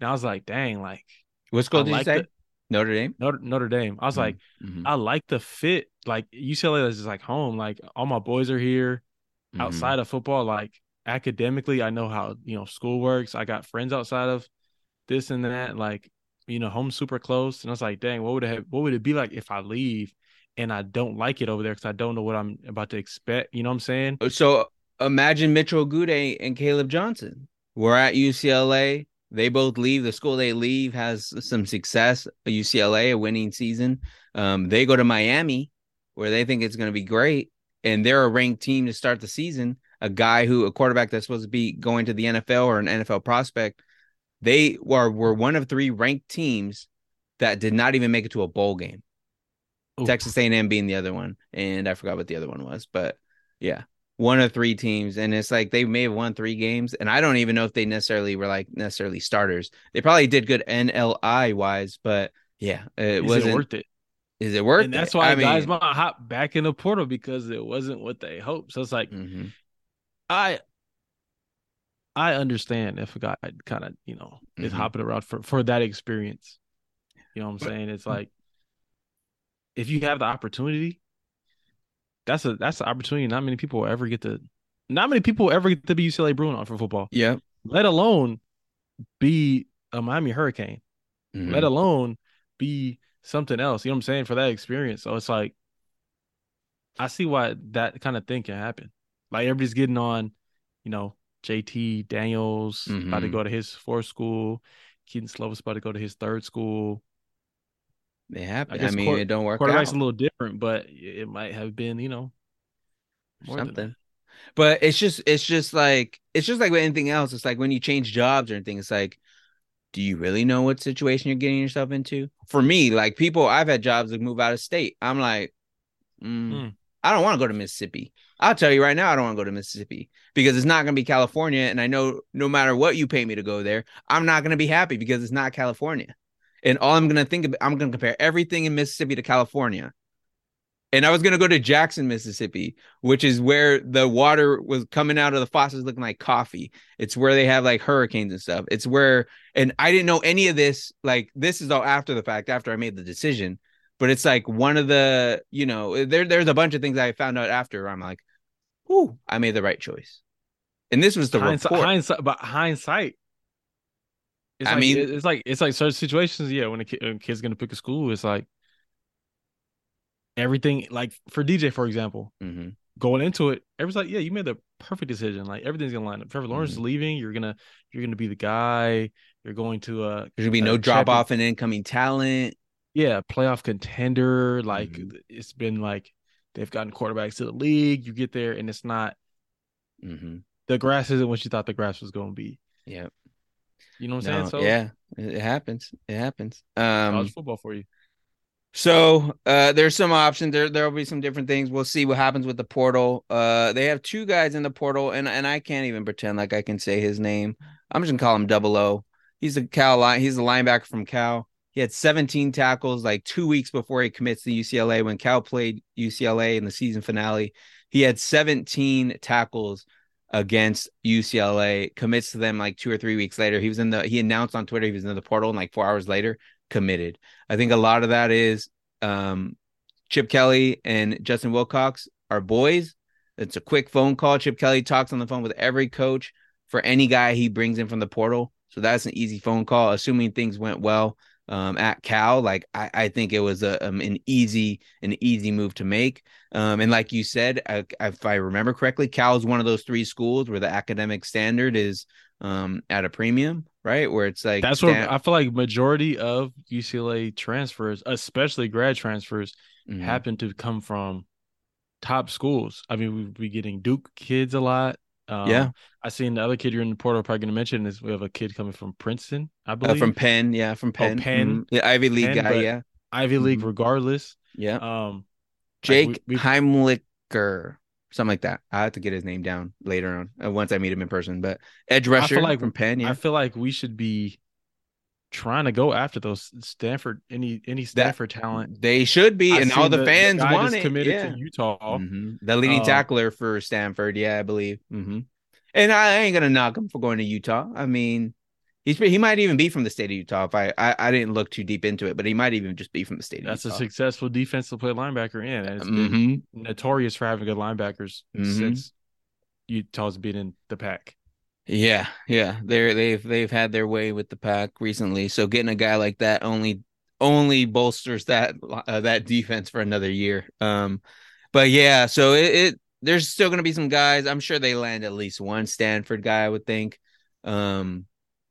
And I was like, dang, like What school I did like you say? the- Notre Dame. Notre, Notre Dame. I was Mhm. like, Mhm. I like the fit. Like UCLA is just like home. Like all my boys are here. Mhm. Outside of football, like academically, I know how you know school works. I got friends outside of this and that. Like you know, home super close. And I was like, dang, what would it have, what would it be like if I leave and I don't like it over there because I don't know what I'm about to expect. You know what I'm saying? So imagine Mitchell Agude and Caleb Johnson. We're at UCLA. They both leave. The school they leave has some success. UCLA, a winning season. Um, they go to Miami, where they think it's going to be great, and they're a ranked team to start the season. A guy who, a quarterback that's supposed to be going to the NFL or an NFL prospect, they were were one of three ranked teams that did not even make it to a bowl game. Ooh. Texas A&M being the other one, and I forgot what the other one was, but yeah, one of three teams, and it's like they may have won three games, and I don't even know if they necessarily were like necessarily starters. They probably did good NLI wise, but yeah, it Is wasn't it worth it? Is it worth And that's it? why I guys mean, might hop back in the portal because it wasn't what they hoped. So it's like mhm, I I understand if a guy kind of, you know, is Mhm. hopping around for, for that experience. You know what I'm saying? It's like if you have the opportunity, that's a that's an opportunity not many people will ever get to not many people will ever get to be UCLA Bruin on for football, yeah, let alone be a Miami Hurricane, mhm. let alone be something else. You know what I'm saying? For that experience. So it's like I see why that kind of thing can happen. Like everybody's getting on, you know, JT Daniels about to Mhm. go to his fourth school. Kedon Slovis about to go to his third school. They happen. I, guess mean, quar- it don't work Quarterback's out. a little different, but it might have been, you know, something. But it's just it's just like it's just like with anything else. It's like when you change jobs or anything, it's like, do you really know what situation you're getting yourself into? For me, like people I've had jobs that move out of state. I'm like, mm, Mm. I don't want to go to Mississippi. I'll tell you right now, I don't want to go to Mississippi because it's not gonna be California. And I know no matter what you pay me to go there, I'm not gonna be happy because it's not California. And all I'm gonna think about, I'm gonna compare everything in Mississippi to California. And I was gonna go to Jackson, Mississippi, which is where the water was coming out of the faucets looking like coffee. It's where they have like hurricanes and stuff. It's where, and I didn't know any of this. Like this is all after the fact, after I made the decision. But it's like one of the, you know, there there's a bunch of things I found out after. I'm like, "Ooh, I made the right choice." And this was the hindsight, report. hindsight, but hindsight. It's I like, mean- it's like it's like certain situations. Yeah, when a, kid, when a kid's gonna pick a school, it's like everything. Like for DJ, for example, Mhm. going into it, everyone's like, "Yeah, you made the perfect decision. Like everything's gonna line up. Trevor Lawrence Mm-hmm. is leaving. You're gonna you're gonna be the guy. You're going to uh There's gonna be uh, no drop off in incoming talent. yeah playoff contender. Like Mhm. it's been like they've gotten quarterbacks to the league. You get there and it's not hmm the grass isn't what you thought the grass was going to be. Yeah. You know what I'm No, saying? So yeah, it happens. It happens. college Um, football for you. so uh, there's some options. There there'll be some different things. We'll see what happens with the portal. Uh, they have two guys in the portal, and and I can't even pretend like I can say his name. I'm just gonna call him Double O. He's a Cal line. He's a linebacker from Cal. He had 17 tackles like two weeks before he commits to UCLA. When Cal played UCLA in the season finale, he had 17 tackles against UCLA. Commits to them like two or three weeks later. He was in the. He announced on Twitter he was in the portal, and like four hours later, committed. I think a lot of that is um, Chip Kelly and Justin Wilcox are boys. It's a quick phone call. Chip Kelly talks on the phone with every coach for any guy he brings in from the portal. So that's an easy phone call, assuming things went well um, at Cal. Like I, I think it was a um, an easy an easy move to make. Um, and like you said, I, if I remember correctly, Cal is one of those three schools where the academic standard is um, at a premium, right? Where it's like That's what I feel like majority of UCLA transfers, especially grad transfers, Mhm. happen to come from top schools. I mean, we'd be getting Duke kids a lot. Um, Yeah. I seen the other kid you're in the portal probably going to mention is we have a kid coming from Princeton, I Uh, believe, from Penn, yeah, from Penn, Penn. Mhm. yeah, Ivy League Penn, guy, yeah, Ivy League, Mhm. regardless. yeah. Um, Jake we- we- Heimlicher, something like that. I have to get his name down later on uh, once I meet him in person. But edge I rusher feel like from Penn, yeah, I feel like we should be trying to go after those Stanford any any Stanford talent. they should be, I and all seen the fans guy want it. committed yeah. to Utah. Mhm. The leading Um, tackler for Stanford, yeah, I believe. hmm And I ain't gonna knock him for going to Utah. I mean, He's he might even be from the state of Utah. If I, I, I didn't look too deep into it, but he might even just be from the state. That's a successful defensive play linebacker in, and it's mm-hmm. notorious for having good linebackers mm-hmm. since Utah's been in the pack. Yeah, yeah, they're they've they've had their way with the pack recently. So getting a guy like that only only bolsters that uh, that defense for another year. Um, but yeah, so it, it there's still going to be some guys. I'm sure they land at least one Stanford guy. I would think. Um,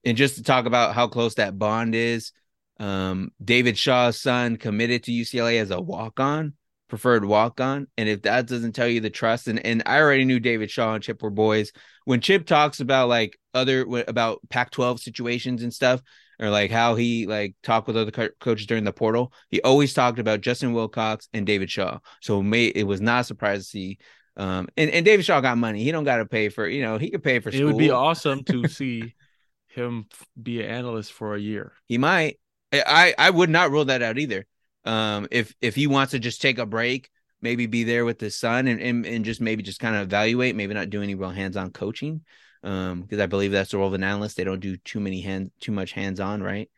and just to talk about how close that bond is, um, David Shaw's son committed to UCLA as a walk on, preferred walk on. And if that doesn't tell you the trust, and, and I already knew David Shaw and Chip were boys. When Chip talks about like other about Pac 12 situations and stuff, or like how he like talked with other co- coaches during the portal, he always talked about Justin Wilcox and David Shaw. So it, it was not a surprise to see. Um, and, and David Shaw got money. He don't got to pay for, you know, he could pay for school. It would be awesome to see him be an analyst for a year. He might. I I would not rule that out either. Um, if if he wants to just take a break, maybe be there with his son and and, and just maybe just kind of evaluate, maybe not do any real hands-on coaching. Um, because I believe that's the role of an analyst. They don't do too many hands, too much hands-on, right?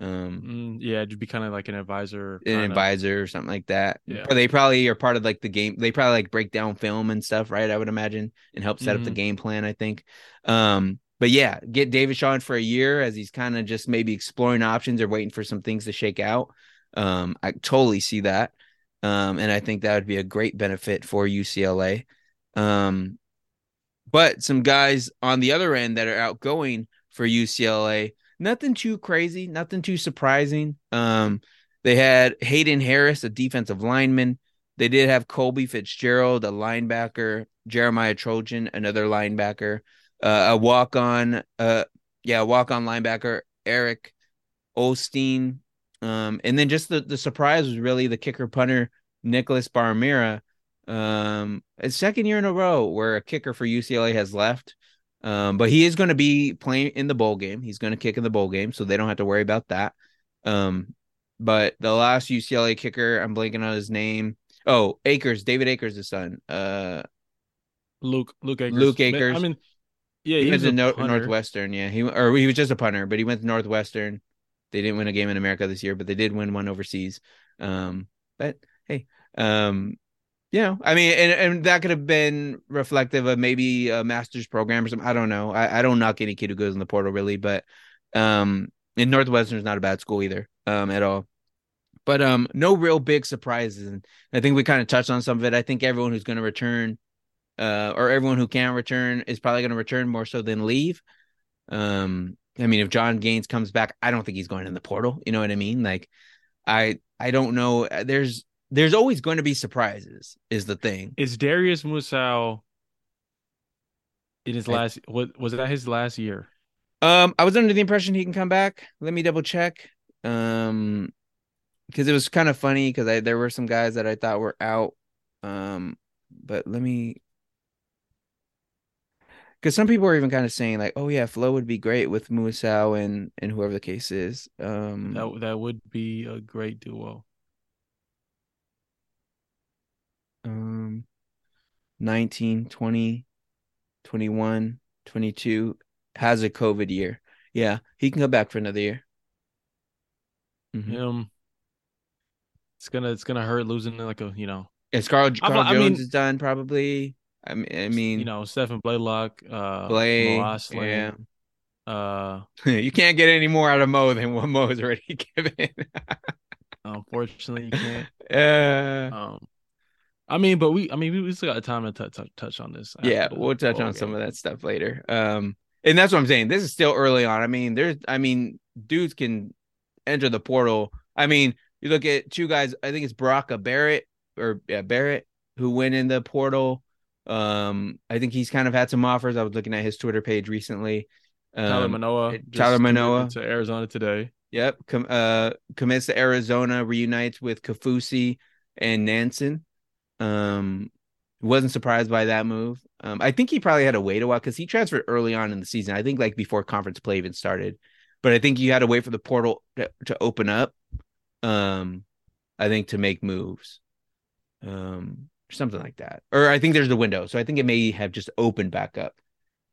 Um, mm, yeah, to be kind of like an advisor, an advisor or something like that. Yeah, or they probably are part of like the game. They probably like break down film and stuff, right? I would imagine and help set mm-hmm. up the mm-hmm. game plan. I think. Um, but yeah, get David Shaw for a year as he's kind of just maybe exploring options or waiting for some things to shake out. Um, I totally see that. Um, and I think that would be a great benefit for UCLA. Um, but some guys on the other end that are outgoing for UCLA, nothing too crazy, nothing too surprising. Um, they had Hayden Harris, a defensive lineman. They did have Colby Fitzgerald, a linebacker, Jeremiah Trojan, another linebacker uh, a walk on, uh, yeah, walk on linebacker Eric Osteen, um, and then just the the surprise was really the kicker punter Nicholas Barr-Mira. Um, it's second year in a row where a kicker for UCLA has left. Um, but he is going to be playing in the bowl game. He's going to kick in the bowl game, so they don't have to worry about that. Um, but the last UCLA kicker, I'm blanking on his name. Oh, Akers, David Akers' son. Uh, Luke Luke Akers. Luke Akers. I mean, yeah, he, he went to no- Northwestern. Yeah, he or he was just a punter, but he went to Northwestern. They didn't win a game in America this year, but they did win one overseas. Um, but hey, um, you know, I mean, and, and that could have been reflective of maybe a master's program or something. I don't know. I, I don't knock any kid who goes in the portal really, but um, and Northwestern is not a bad school either, um, at all. But um, no real big surprises, and I think we kind of touched on some of it. I think everyone who's going to return uh, or everyone who can return is probably going to return more so than leave. Um, I mean, if Jon Gaines comes back, I don't think he's going in the portal. You know what I mean? Like, I I don't know. There's there's always going to be surprises. Is the thing? Is Darius Muasau in his last? What was that? His last year? Um, I was under the impression he can come back. Let me double check. Um, because it was kind of funny because I there were some guys that I thought were out. Um, but let me because some people are even kind of saying like, "Oh yeah, Flowe would be great with Muasau and and whoever the case is." Um, that that would be a great duo. Um, 19, 20, 21, 22 has a COVID year. Yeah, he can come back for another year. Mm-hmm. Um, it's gonna it's gonna hurt losing like a you know. Yeah, Carl, Carl I, Jones mean, is done probably. I mean, I mean, you know, Stephan Blaylock, uh, Blay, yeah. Uh, you can't get any more out of Mo than what Mo has already given. unfortunately, you can't. Yeah. Um, I mean, but we, I mean, we, we still got time to touch touch, touch on this. Yeah, we'll touch on game. some of that stuff later. Um, and that's what I'm saying. This is still early on. I mean, there's, I mean, dudes can enter the portal. I mean, you look at two guys. I think it's Brock Barrett or yeah, Barrett who went in the portal. Um, I think he's kind of had some offers. I was looking at his Twitter page recently. Um, Tyler Manoa. Tyler Manoa to Arizona today. Yep. Com- uh, commits to Arizona, reunites with Kafusi and Nansen. Um, wasn't surprised by that move. Um, I think he probably had to wait a while because he transferred early on in the season. I think like before conference play even started, but I think you had to wait for the portal to, to open up. Um, I think to make moves. Um, something like that. Or I think there's the window, so I think it may have just opened back up.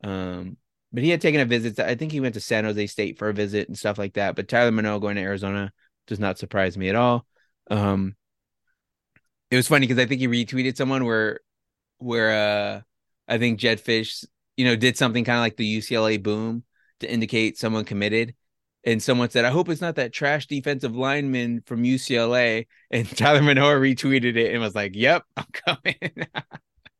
Um, but he had taken a visit. To, I think he went to San Jose State for a visit and stuff like that. But Tyler Manoa going to Arizona does not surprise me at all. Um, it was funny because I think he retweeted someone where, where uh, I think Jedd Fisch, you know, did something kind of like the UCLA boom to indicate someone committed. And someone said, I hope it's not that trash defensive lineman from UCLA. And Tyler Manoa retweeted it and was like, Yep, I'm coming.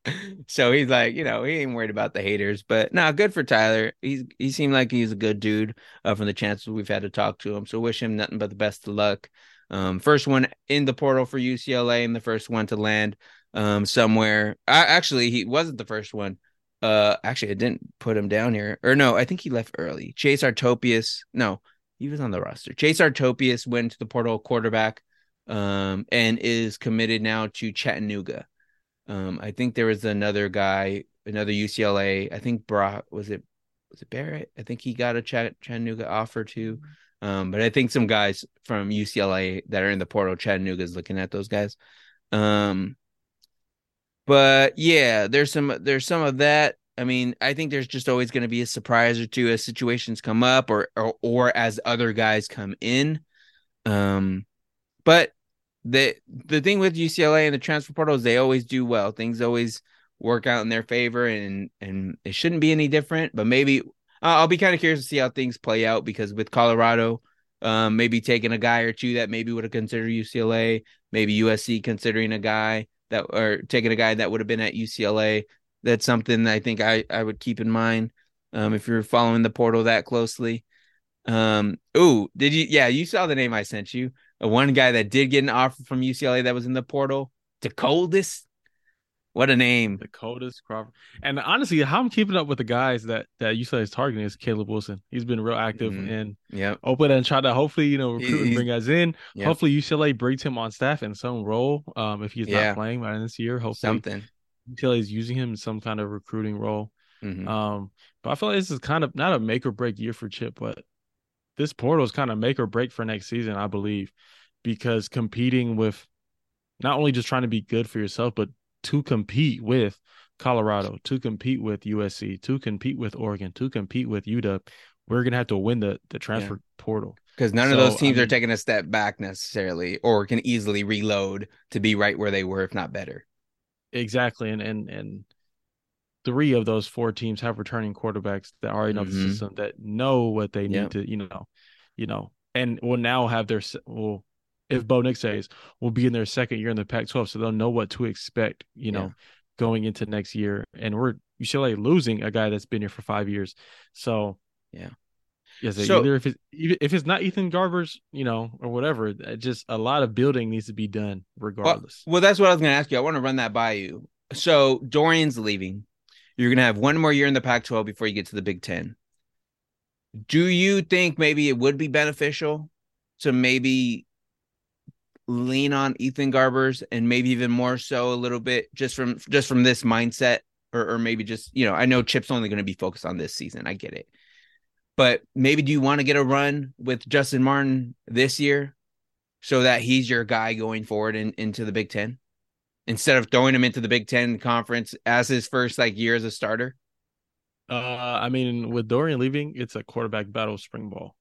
so he's like, you know, he ain't worried about the haters, but no, good for Tyler. He's he seemed like he's a good dude uh, from the chances we've had to talk to him. So wish him nothing but the best of luck. Um, first one in the portal for UCLA and the first one to land um somewhere. I actually he wasn't the first one. Uh, actually, I didn't put him down here, or no, I think he left early. Chase Artopoeus, no, he was on the roster. Chase Artopoeus went to the portal quarterback, um, and is committed now to Chattanooga. Um, I think there was another guy, another UCLA. I think Brock was it was it Barrett? I think he got a Ch- Chattanooga offer too. Um, but I think some guys from UCLA that are in the portal, Chattanooga is looking at those guys. Um, but yeah, there's some there's some of that. I mean, I think there's just always going to be a surprise or two as situations come up or, or or as other guys come in. Um, but the the thing with UCLA and the transfer portal is they always do well. Things always work out in their favor, and and it shouldn't be any different. But maybe I'll be kind of curious to see how things play out because with Colorado, um, maybe taking a guy or two that maybe would have considered UCLA, maybe USC considering a guy that or taking a guy that would have been at UCLA. That's something that I think I I would keep in mind um, if you're following the portal that closely. Um, oh, did you? Yeah, you saw the name I sent you one guy that did get an offer from UCLA that was in the portal, Dakotas. What a name, Dakotas Crawford. And honestly, how I'm keeping up with the guys that that UCLA is targeting is Caleb Wilson. He's been real active mm-hmm. and yeah, open and try to hopefully you know recruit and bring guys in. Yep. Hopefully UCLA brings him on staff in some role. Um, if he's yeah. not playing by this year, hopefully something UCLA is using him in some kind of recruiting role. Mm-hmm. Um, but I feel like this is kind of not a make or break year for Chip, but this portal is kind of make or break for next season, I believe, because competing with not only just trying to be good for yourself, but to compete with Colorado, to compete with USC, to compete with Oregon, to compete with UW, we're gonna have to win the the transfer yeah. portal because none so, of those teams I mean, are taking a step back necessarily, or can easily reload to be right where they were, if not better. Exactly, and and and three of those four teams have returning quarterbacks that already know mm-hmm. the system that know what they need yep. to, you know, you know, and will now have their well, if Bo Nix says will be in their second year in the Pac-12, so they'll know what to expect, you know, yeah. going into next year. And we're UCLA losing a guy that's been here for five years, so yeah. Yes, so, either if it's if it's not Ethan Garbers, you know, or whatever, just a lot of building needs to be done regardless. Well, well that's what I was going to ask you. I want to run that by you. So Dorian's leaving. You're going to have one more year in the Pac 12 before you get to the Big Ten. Do you think maybe it would be beneficial to maybe lean on Ethan Garbers and maybe even more so a little bit just from just from this mindset or, or maybe just you know I know Chip's only going to be focused on this season I get it but maybe do you want to get a run with Justyn Martin this year so that he's your guy going forward in, into the Big Ten? instead of throwing him into the Big Ten conference as his first like year as a starter? Uh, I mean, with Dorian leaving, it's a quarterback battle spring ball.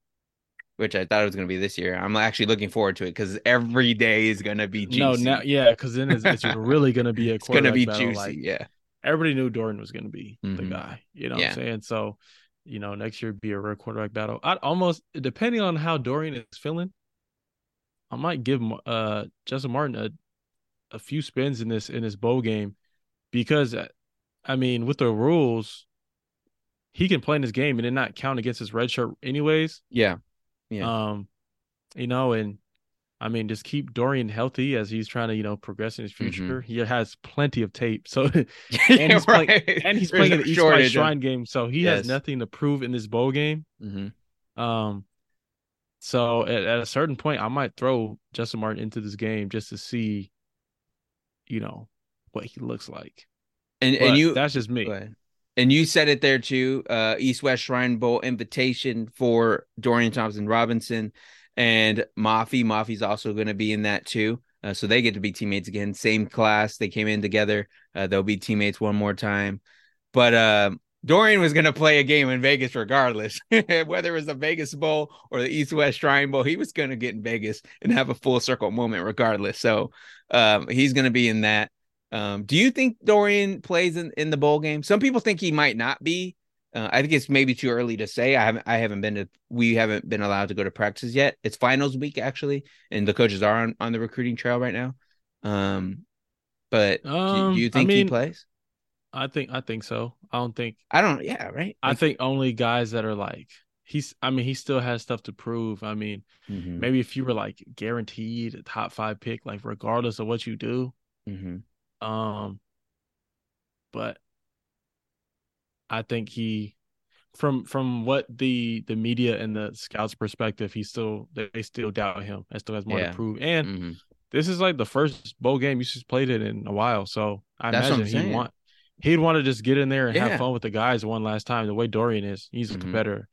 Which I thought it was going to be this year. I'm actually looking forward to it because every day is going to be juicy. No, now, yeah, because then it's, it's really going to be a. it's going to be battle. juicy. Like, yeah, everybody knew Dorian was going to be mm-hmm. the guy. You know yeah. what I'm saying? So, you know, next year be a real quarterback battle. I'd almost depending on how Dorian is feeling, I might give uh Justyn Martin a a few spins in this in this bowl game because uh, I mean with the rules he can play in this game and then not count against his red shirt anyways. Yeah. Yeah. Um you know and I mean just keep Dorian healthy as he's trying to, you know, progress in his mm-hmm. future. Mm-hmm. He has plenty of tape. So and he's right. playing and he's playing in the East West Shrine game, so he yes. has nothing to prove in this bowl game. Mm-hmm. Um so at, at a certain point I might throw Justyn Martin into this game just to see you know what he looks like. And but and you that's just me. And you said it there too. Uh, East West Shrine Bowl invitation for Dorian Thompson Robinson and Mafi. Mafi's also going to be in that too. Uh, so they get to be teammates again. Same class. They came in together. Uh, they'll be teammates one more time. But uh, Dorian was going to play a game in Vegas regardless, whether it was the Vegas Bowl or the East West Shrine Bowl. He was going to get in Vegas and have a full circle moment regardless. So um, he's going to be in that. Um, do you think Dorian plays in, in the bowl game? Some people think he might not be. Uh, I think it's maybe too early to say. I haven't I haven't been to we haven't been allowed to go to practices yet. It's finals week actually, and the coaches are on, on the recruiting trail right now. Um, but um, do, do, you think I mean, he plays? I think I think so. I don't think I don't. Yeah, right. I think only guys that are like he's. I mean, he still has stuff to prove. I mean, mm-hmm. maybe if you were like guaranteed a top five pick, like regardless of what you do. Mm-hmm. Um, but I think he, from from what the the media and the scouts perspective, he still they still doubt him. and still has more yeah. to prove. And mm-hmm. this is like the first bowl game you just played it in a while, so I That's imagine he want he'd want to just get in there and yeah. have fun with the guys one last time. The way Dorian is, he's a mm-hmm. competitor.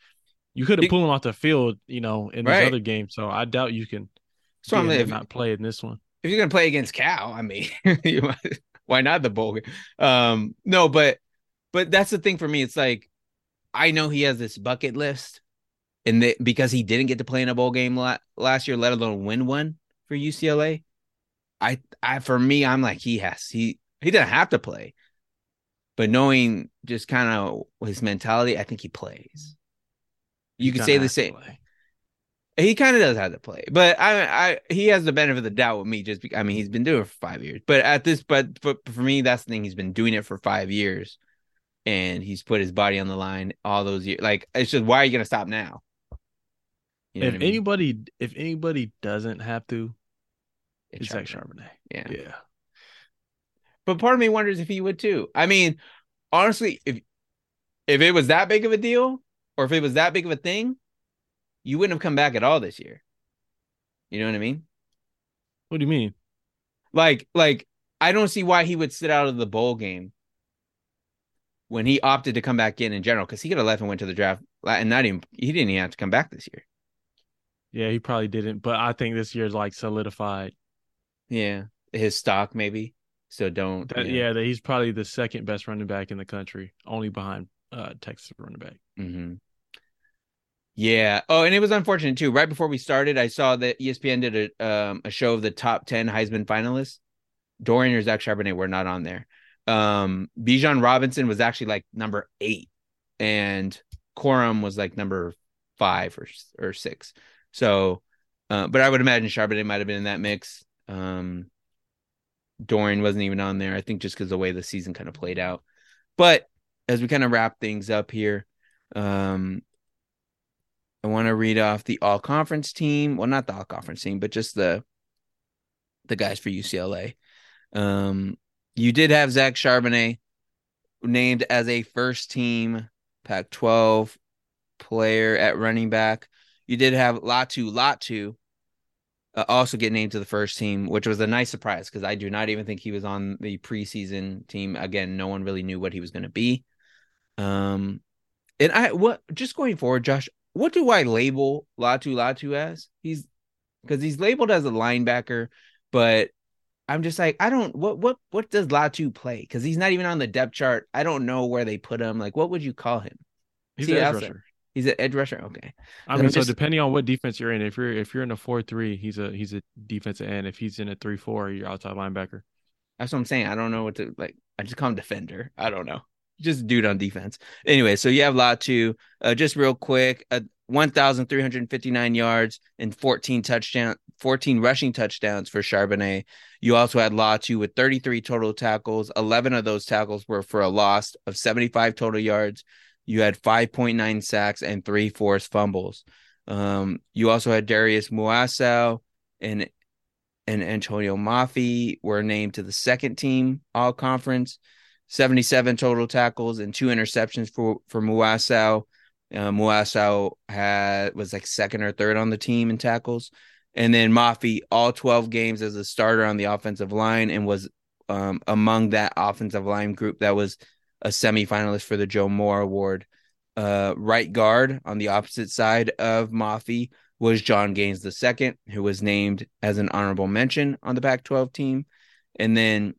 You couldn't pull him off the field, you know, in right. this other game. So I doubt you can. So I'm not play in this one. If you're gonna play against Cal, I mean, might, why not the bowl game? Um, no, but but that's the thing for me. It's like I know he has this bucket list, and that because he didn't get to play in a bowl game la- last year, let alone win one for UCLA. I, I for me, I'm like he has he he didn't have to play, but knowing just kind of his mentality, I think he plays. You he could say the same. He kind of does have to play, but I, I, he has the benefit of the doubt with me. Just, because, I mean, he's been doing it for five years. But at this, but, but for me, that's the thing. He's been doing it for five years, and he's put his body on the line all those years. Like, it's just why are you gonna stop now? You know if I mean? anybody, if anybody doesn't have to, it's, it's Zach Charbonnet. Yeah, yeah. But part of me wonders if he would too. I mean, honestly, if if it was that big of a deal, or if it was that big of a thing, you wouldn't have come back at all this year. You know what I mean? What do you mean? Like, like I don't see why he would sit out of the bowl game when he opted to come back in in general because he could have left and went to the draft and not even he didn't even have to come back this year. Yeah, he probably didn't, but I think this year's like solidified. Yeah, his stock maybe. So don't. That, you know. Yeah, he's probably the second best running back in the country, only behind uh, Texas running back. Mm-hmm. Yeah. Oh, and it was unfortunate too. Right before we started, I saw that ESPN did a um, a show of the top ten Heisman finalists. Dorian or Zach Charbonnet were not on there. Um, Bijan Robinson was actually like number eight, and Corum was like number five or or six. So, uh, but I would imagine Charbonnet might have been in that mix. Um, Dorian wasn't even on there. I think just because the way the season kind of played out. But as we kind of wrap things up here, um, I want to read off the all conference team. Well, not the all conference team, but just the the guys for UCLA. Um, you did have Zach Charbonnet named as a first team Pac 12 player at running back. You did have Laiatu Latu uh, also get named to the first team, which was a nice surprise because I do not even think he was on the preseason team. Again, no one really knew what he was going to be. Um, and I what just going forward, Josh, what do I label Laiatu Latu as? He's because he's labeled as a linebacker, but I'm just like I don't what what what does Latu play? Because he's not even on the depth chart. I don't know where they put him. Like, what would you call him? He's an edge rusher. He's an edge rusher. Okay. I mean, so depending on what defense you're in, if you're if you're in a four three, he's a he's a defensive end. If he's in a three four, you're outside linebacker. That's what I'm saying. I don't know what to like. I just call him defender. I don't know. Just dude on defense. Anyway, so you have Latu. Uh, just real quick, uh, 1,359 yards and 14 touchdown, 14 rushing touchdowns for Charbonnet. You also had Latu with 33 total tackles. 11 of those tackles were for a loss of 75 total yards. You had 5.9 sacks and three forced fumbles. Um, you also had Darius Muasau and and Atonio Mafi were named to the second team all conference. 77 total tackles and two interceptions for for Muasau. Muasau had was like second or third on the team in tackles, and then Mafi all 12 games as a starter on the offensive line and was um, among that offensive line group that was a semifinalist for the Joe Moore Award. Uh, right guard on the opposite side of Mafi was Jon Gaines II, who was named as an honorable mention on the Pac 12 team. And then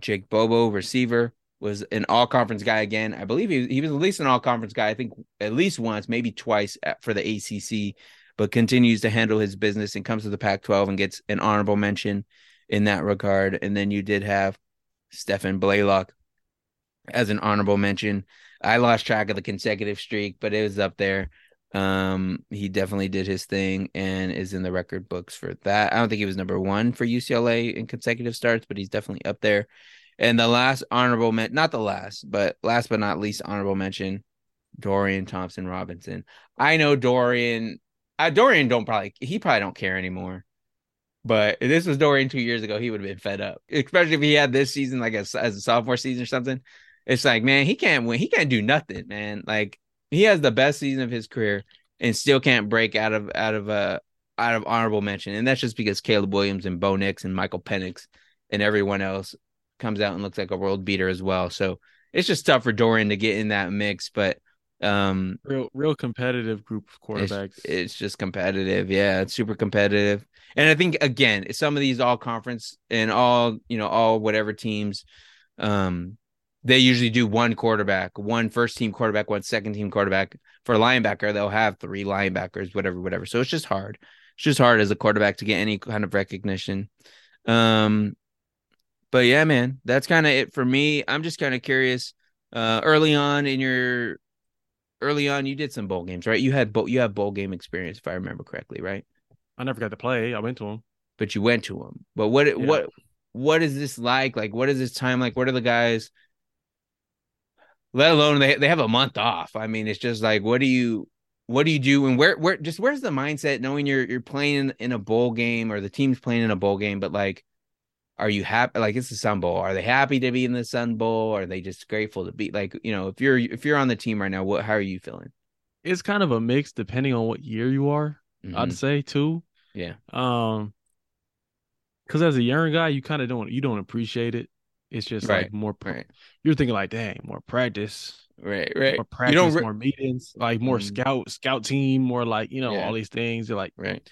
Jake Bobo, receiver, was an all conference guy again. I believe he, he was at least an all conference guy. I think at least once, maybe twice for the ACC, but continues to handle his business and comes to the Pac 12 and gets an honorable mention in that regard. And then you did have Stephan Blaylock as an honorable mention. I lost track of the consecutive streak, but it was up there. Um, he definitely did his thing and is in the record books for that. I don't think he was number one for UCLA in consecutive starts, but he's definitely up there. And the last honorable mention, not the last, but last but not least honorable mention, Dorian Thompson Robinson. I know Dorian. Uh, Dorian don't probably he probably don't care anymore. But if this was Dorian two years ago, he would have been fed up, especially if he had this season like a, as a sophomore season or something. It's like, man, he can't win. He can't do nothing, man. Like he has the best season of his career and still can't break out of out of a uh, out of honorable mention. And that's just because Caleb Williams and Bo Nix and Michael Penix and everyone else comes out and looks like a world beater as well. So it's just tough for Dorian to get in that mix, but um real real competitive group of quarterbacks. It's, it's just competitive. Yeah, it's super competitive. And I think again, some of these all conference and all, you know, all whatever teams um they usually do one quarterback, one first team quarterback, one second team quarterback. For a linebacker, they'll have three linebackers, whatever, whatever. So it's just hard. It's just hard as a quarterback to get any kind of recognition. Um, but yeah, man, that's kind of it for me. I'm just kind of curious. Uh, early on in your, early on, you did some bowl games, right? You had bowl, you have bowl game experience, if I remember correctly, right? I never got to play. I went to them, but you went to them. But what, yeah. what, what is this like? Like, what is this time like? What are the guys? Let alone they they have a month off. I mean, it's just like, what do you, what do you do, and where, where, just where's the mindset knowing you're you're playing in, in a bowl game or the team's playing in a bowl game, but like are you happy like it's the sun bowl are they happy to be in the sun bowl or are they just grateful to be like you know if you're if you're on the team right now what how are you feeling it's kind of a mix depending on what year you are mm-hmm. i'd say too yeah um because as a younger guy you kind of don't you don't appreciate it it's just right. like more right. you're thinking like dang more practice right right more practice you don't re- more meetings like more mm-hmm. scout scout team more like you know yeah. all these things you're like right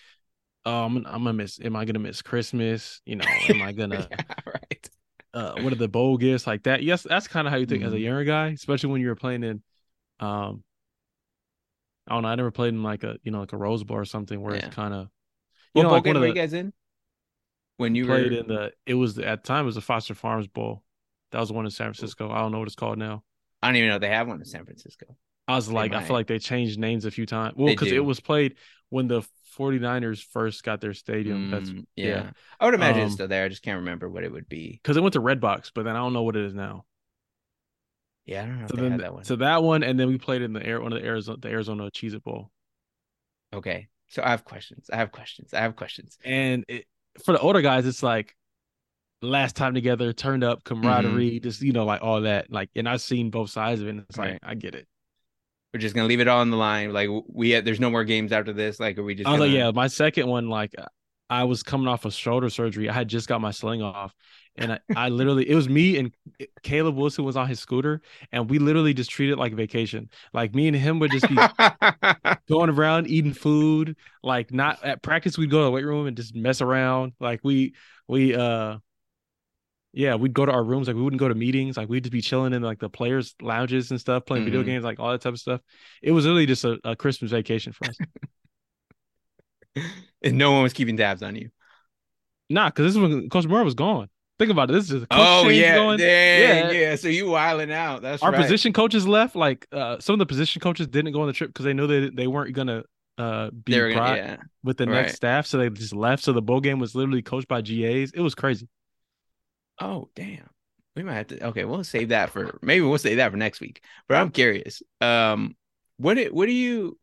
um, I'm gonna miss. Am I gonna miss Christmas? You know, am I gonna? yeah, right. Uh, what are the bowl gifts like that? Yes, that's kind of how you think mm-hmm. as a mm-hmm. younger guy, especially when you're playing in, um, I don't know. I never played in like a you know like a Rose Bowl or something where yeah. it's kind of. What know, bowl like game were you guys in? When you played were... in the, it was at the time it was the Foster Farms Bowl. That was one in San Francisco. I don't know what it's called now. I don't even know they have one in San Francisco. I was like, I feel like they changed names a few times. Well, because it was played when the 49ers first got their stadium. Mm, That's yeah. yeah. I would imagine um, it's still there. I just can't remember what it would be. Because it went to Redbox, but then I don't know what it is now. Yeah, I don't know. So then, that one. So that one, and then we played in the air one of the Arizona the Arizona Cheez It Bowl. Okay. So I have questions. I have questions. I have questions. And it, for the older guys, it's like last time together, turned up camaraderie, mm-hmm. just you know, like all that. Like, and I've seen both sides of it. And it's right. like I get it we're just gonna leave it all on the line. Like we, had, there's no more games after this. Like, are we just? I was gonna... like, yeah, my second one, like, I was coming off of shoulder surgery. I had just got my sling off, and I, I literally, it was me and Caleb Wilson was on his scooter, and we literally just treated like vacation. Like me and him would just be going around eating food. Like not at practice, we'd go to the weight room and just mess around. Like we, we, uh yeah, we'd go to our rooms. Like we wouldn't go to meetings. Like we'd just be chilling in like the players' lounges and stuff, playing mm-hmm. video games, like all that type of stuff. It was really just a, a Christmas vacation for us. and no one was keeping tabs on you. Nah, because this is when Coach Mora was gone. Think about it. This is oh yeah, going. Dang, yeah, yeah. So you wilding out. That's our right. position coaches left. Like uh, some of the position coaches didn't go on the trip because they knew that they weren't gonna uh be brought gonna, yeah. with the right. next staff, so they just left. So the bowl game was literally coached by GAs. It was crazy. Oh, damn. We might have to. Okay, we'll save that for maybe we'll save that for next week. But I'm curious. Um, what what do you?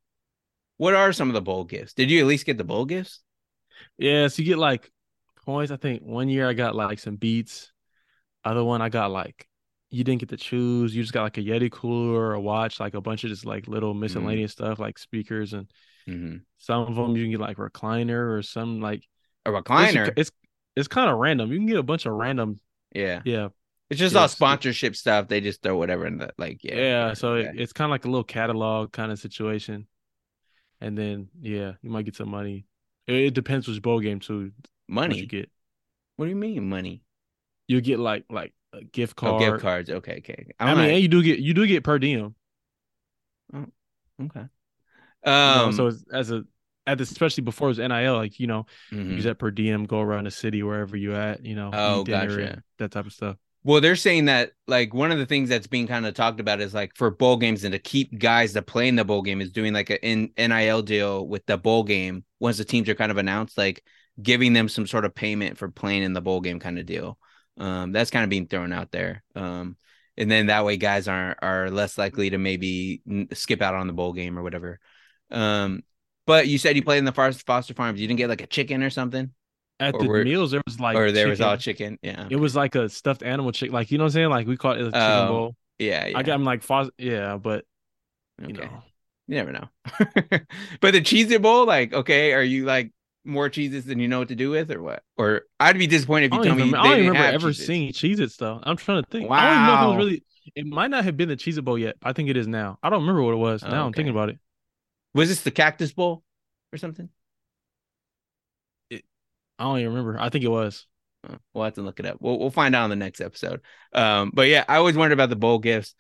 What are some of the bowl gifts? Did you at least get the bowl gifts? Yeah, so you get like points. I think one year I got like some beats. Other one I got like you didn't get to choose. You just got like a Yeti cooler or a watch, like a bunch of just like little mm-hmm. miscellaneous mm-hmm. stuff like speakers and mm-hmm. some of them you can get like recliner or some like a recliner. It's, it's it's kind of random. You can get a bunch of random. Yeah. Yeah. It's just all sponsorship stuff. They just throw whatever in the like. Yeah. Yeah. So it, it's kind of like a little catalog kind of situation. And then yeah, you might get some money. It, it depends which bowl game too. Money you get. What do you mean money? You get like like a gift card. Oh, gift cards. Okay, okay. i mean, and you do get you do get per diem. Oh, okay. Um, you know, um, so as a at this, especially before it was NIL, like you know, mm-hmm. use that per diem, go around the city wherever you at, you know, oh, gotcha. that type of stuff. Well, they're saying that like one of the things that's being kind of talked about is like for bowl games and to keep guys to play in the bowl game is doing like an NIL deal with the bowl game once the teams are kind of announced, like giving them some sort of payment for playing in the bowl game kind of deal. Um, that's kind of being thrown out there. Um, and then that way guys are are less likely to maybe skip out on the bowl game or whatever. Um, but you said you played in the Foster Farms. You didn't get like a chicken or something at or the were, meals there was like or there chicken. was all chicken. Yeah, it was like a stuffed animal chicken. Like you know what I'm saying? Like we call it a chicken oh, bowl. Yeah, yeah. I got him like Foster. Yeah, but you okay. know, you never know. but the Cheez It Bowl, like, okay, are you like more cheeses than you know what to do with, or what? Or I'd be disappointed if you tell me. I don't remember ever Cheez-Its. seeing Cheez Its though. I'm trying to think. Wow. I don't even know if it was really. It might not have been the Cheez It Bowl yet. I think it is now. I don't remember what it was. now okay. I'm thinking about it. Was this the Cactus Bowl or something? I don't even remember. I think it was. We'll have to look it up. We'll we'll find out on the next episode. Um, but yeah, I always wondered about the bowl gifts.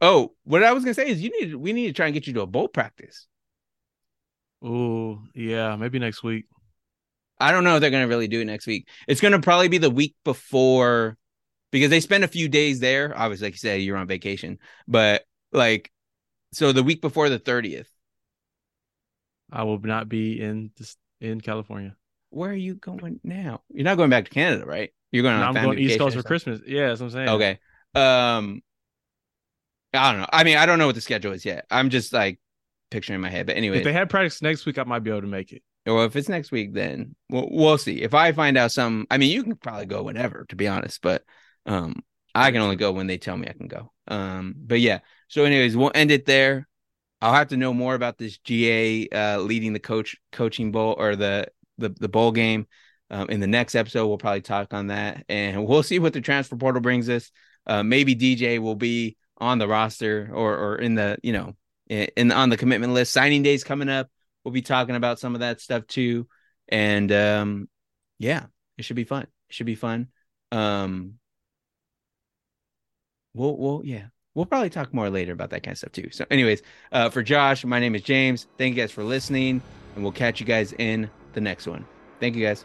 Oh, what I was gonna say is you need we need to try and get you to a bowl practice. Oh yeah, maybe next week. I don't know if they're gonna really do it next week. It's gonna probably be the week before because they spend a few days there. Obviously, like you said, you're on vacation, but like so the week before the 30th. I will not be in this in California where are you going now? You're not going back to Canada, right? You're going. No, I'm going East Coast for Christmas. Yeah, that's what I'm saying. Okay. Um, I don't know. I mean, I don't know what the schedule is yet. I'm just like picturing in my head. But anyway, if they had practice next week, I might be able to make it. Well, if it's next week, then we'll, we'll see. If I find out some, I mean, you can probably go whenever, to be honest. But um, I can only go when they tell me I can go. Um, but yeah. So, anyways, we'll end it there. I'll have to know more about this GA uh, leading the coach coaching bowl or the the the bowl game. Um, in the next episode, we'll probably talk on that, and we'll see what the transfer portal brings us. Uh, maybe DJ will be on the roster or or in the you know in, in on the commitment list. Signing days coming up. We'll be talking about some of that stuff too, and um, yeah, it should be fun. It should be fun. Um, we'll we'll yeah we'll probably talk more later about that kind of stuff too. So, anyways, uh, for Josh, my name is James. Thank you guys for listening, and we'll catch you guys in the next one. Thank you guys.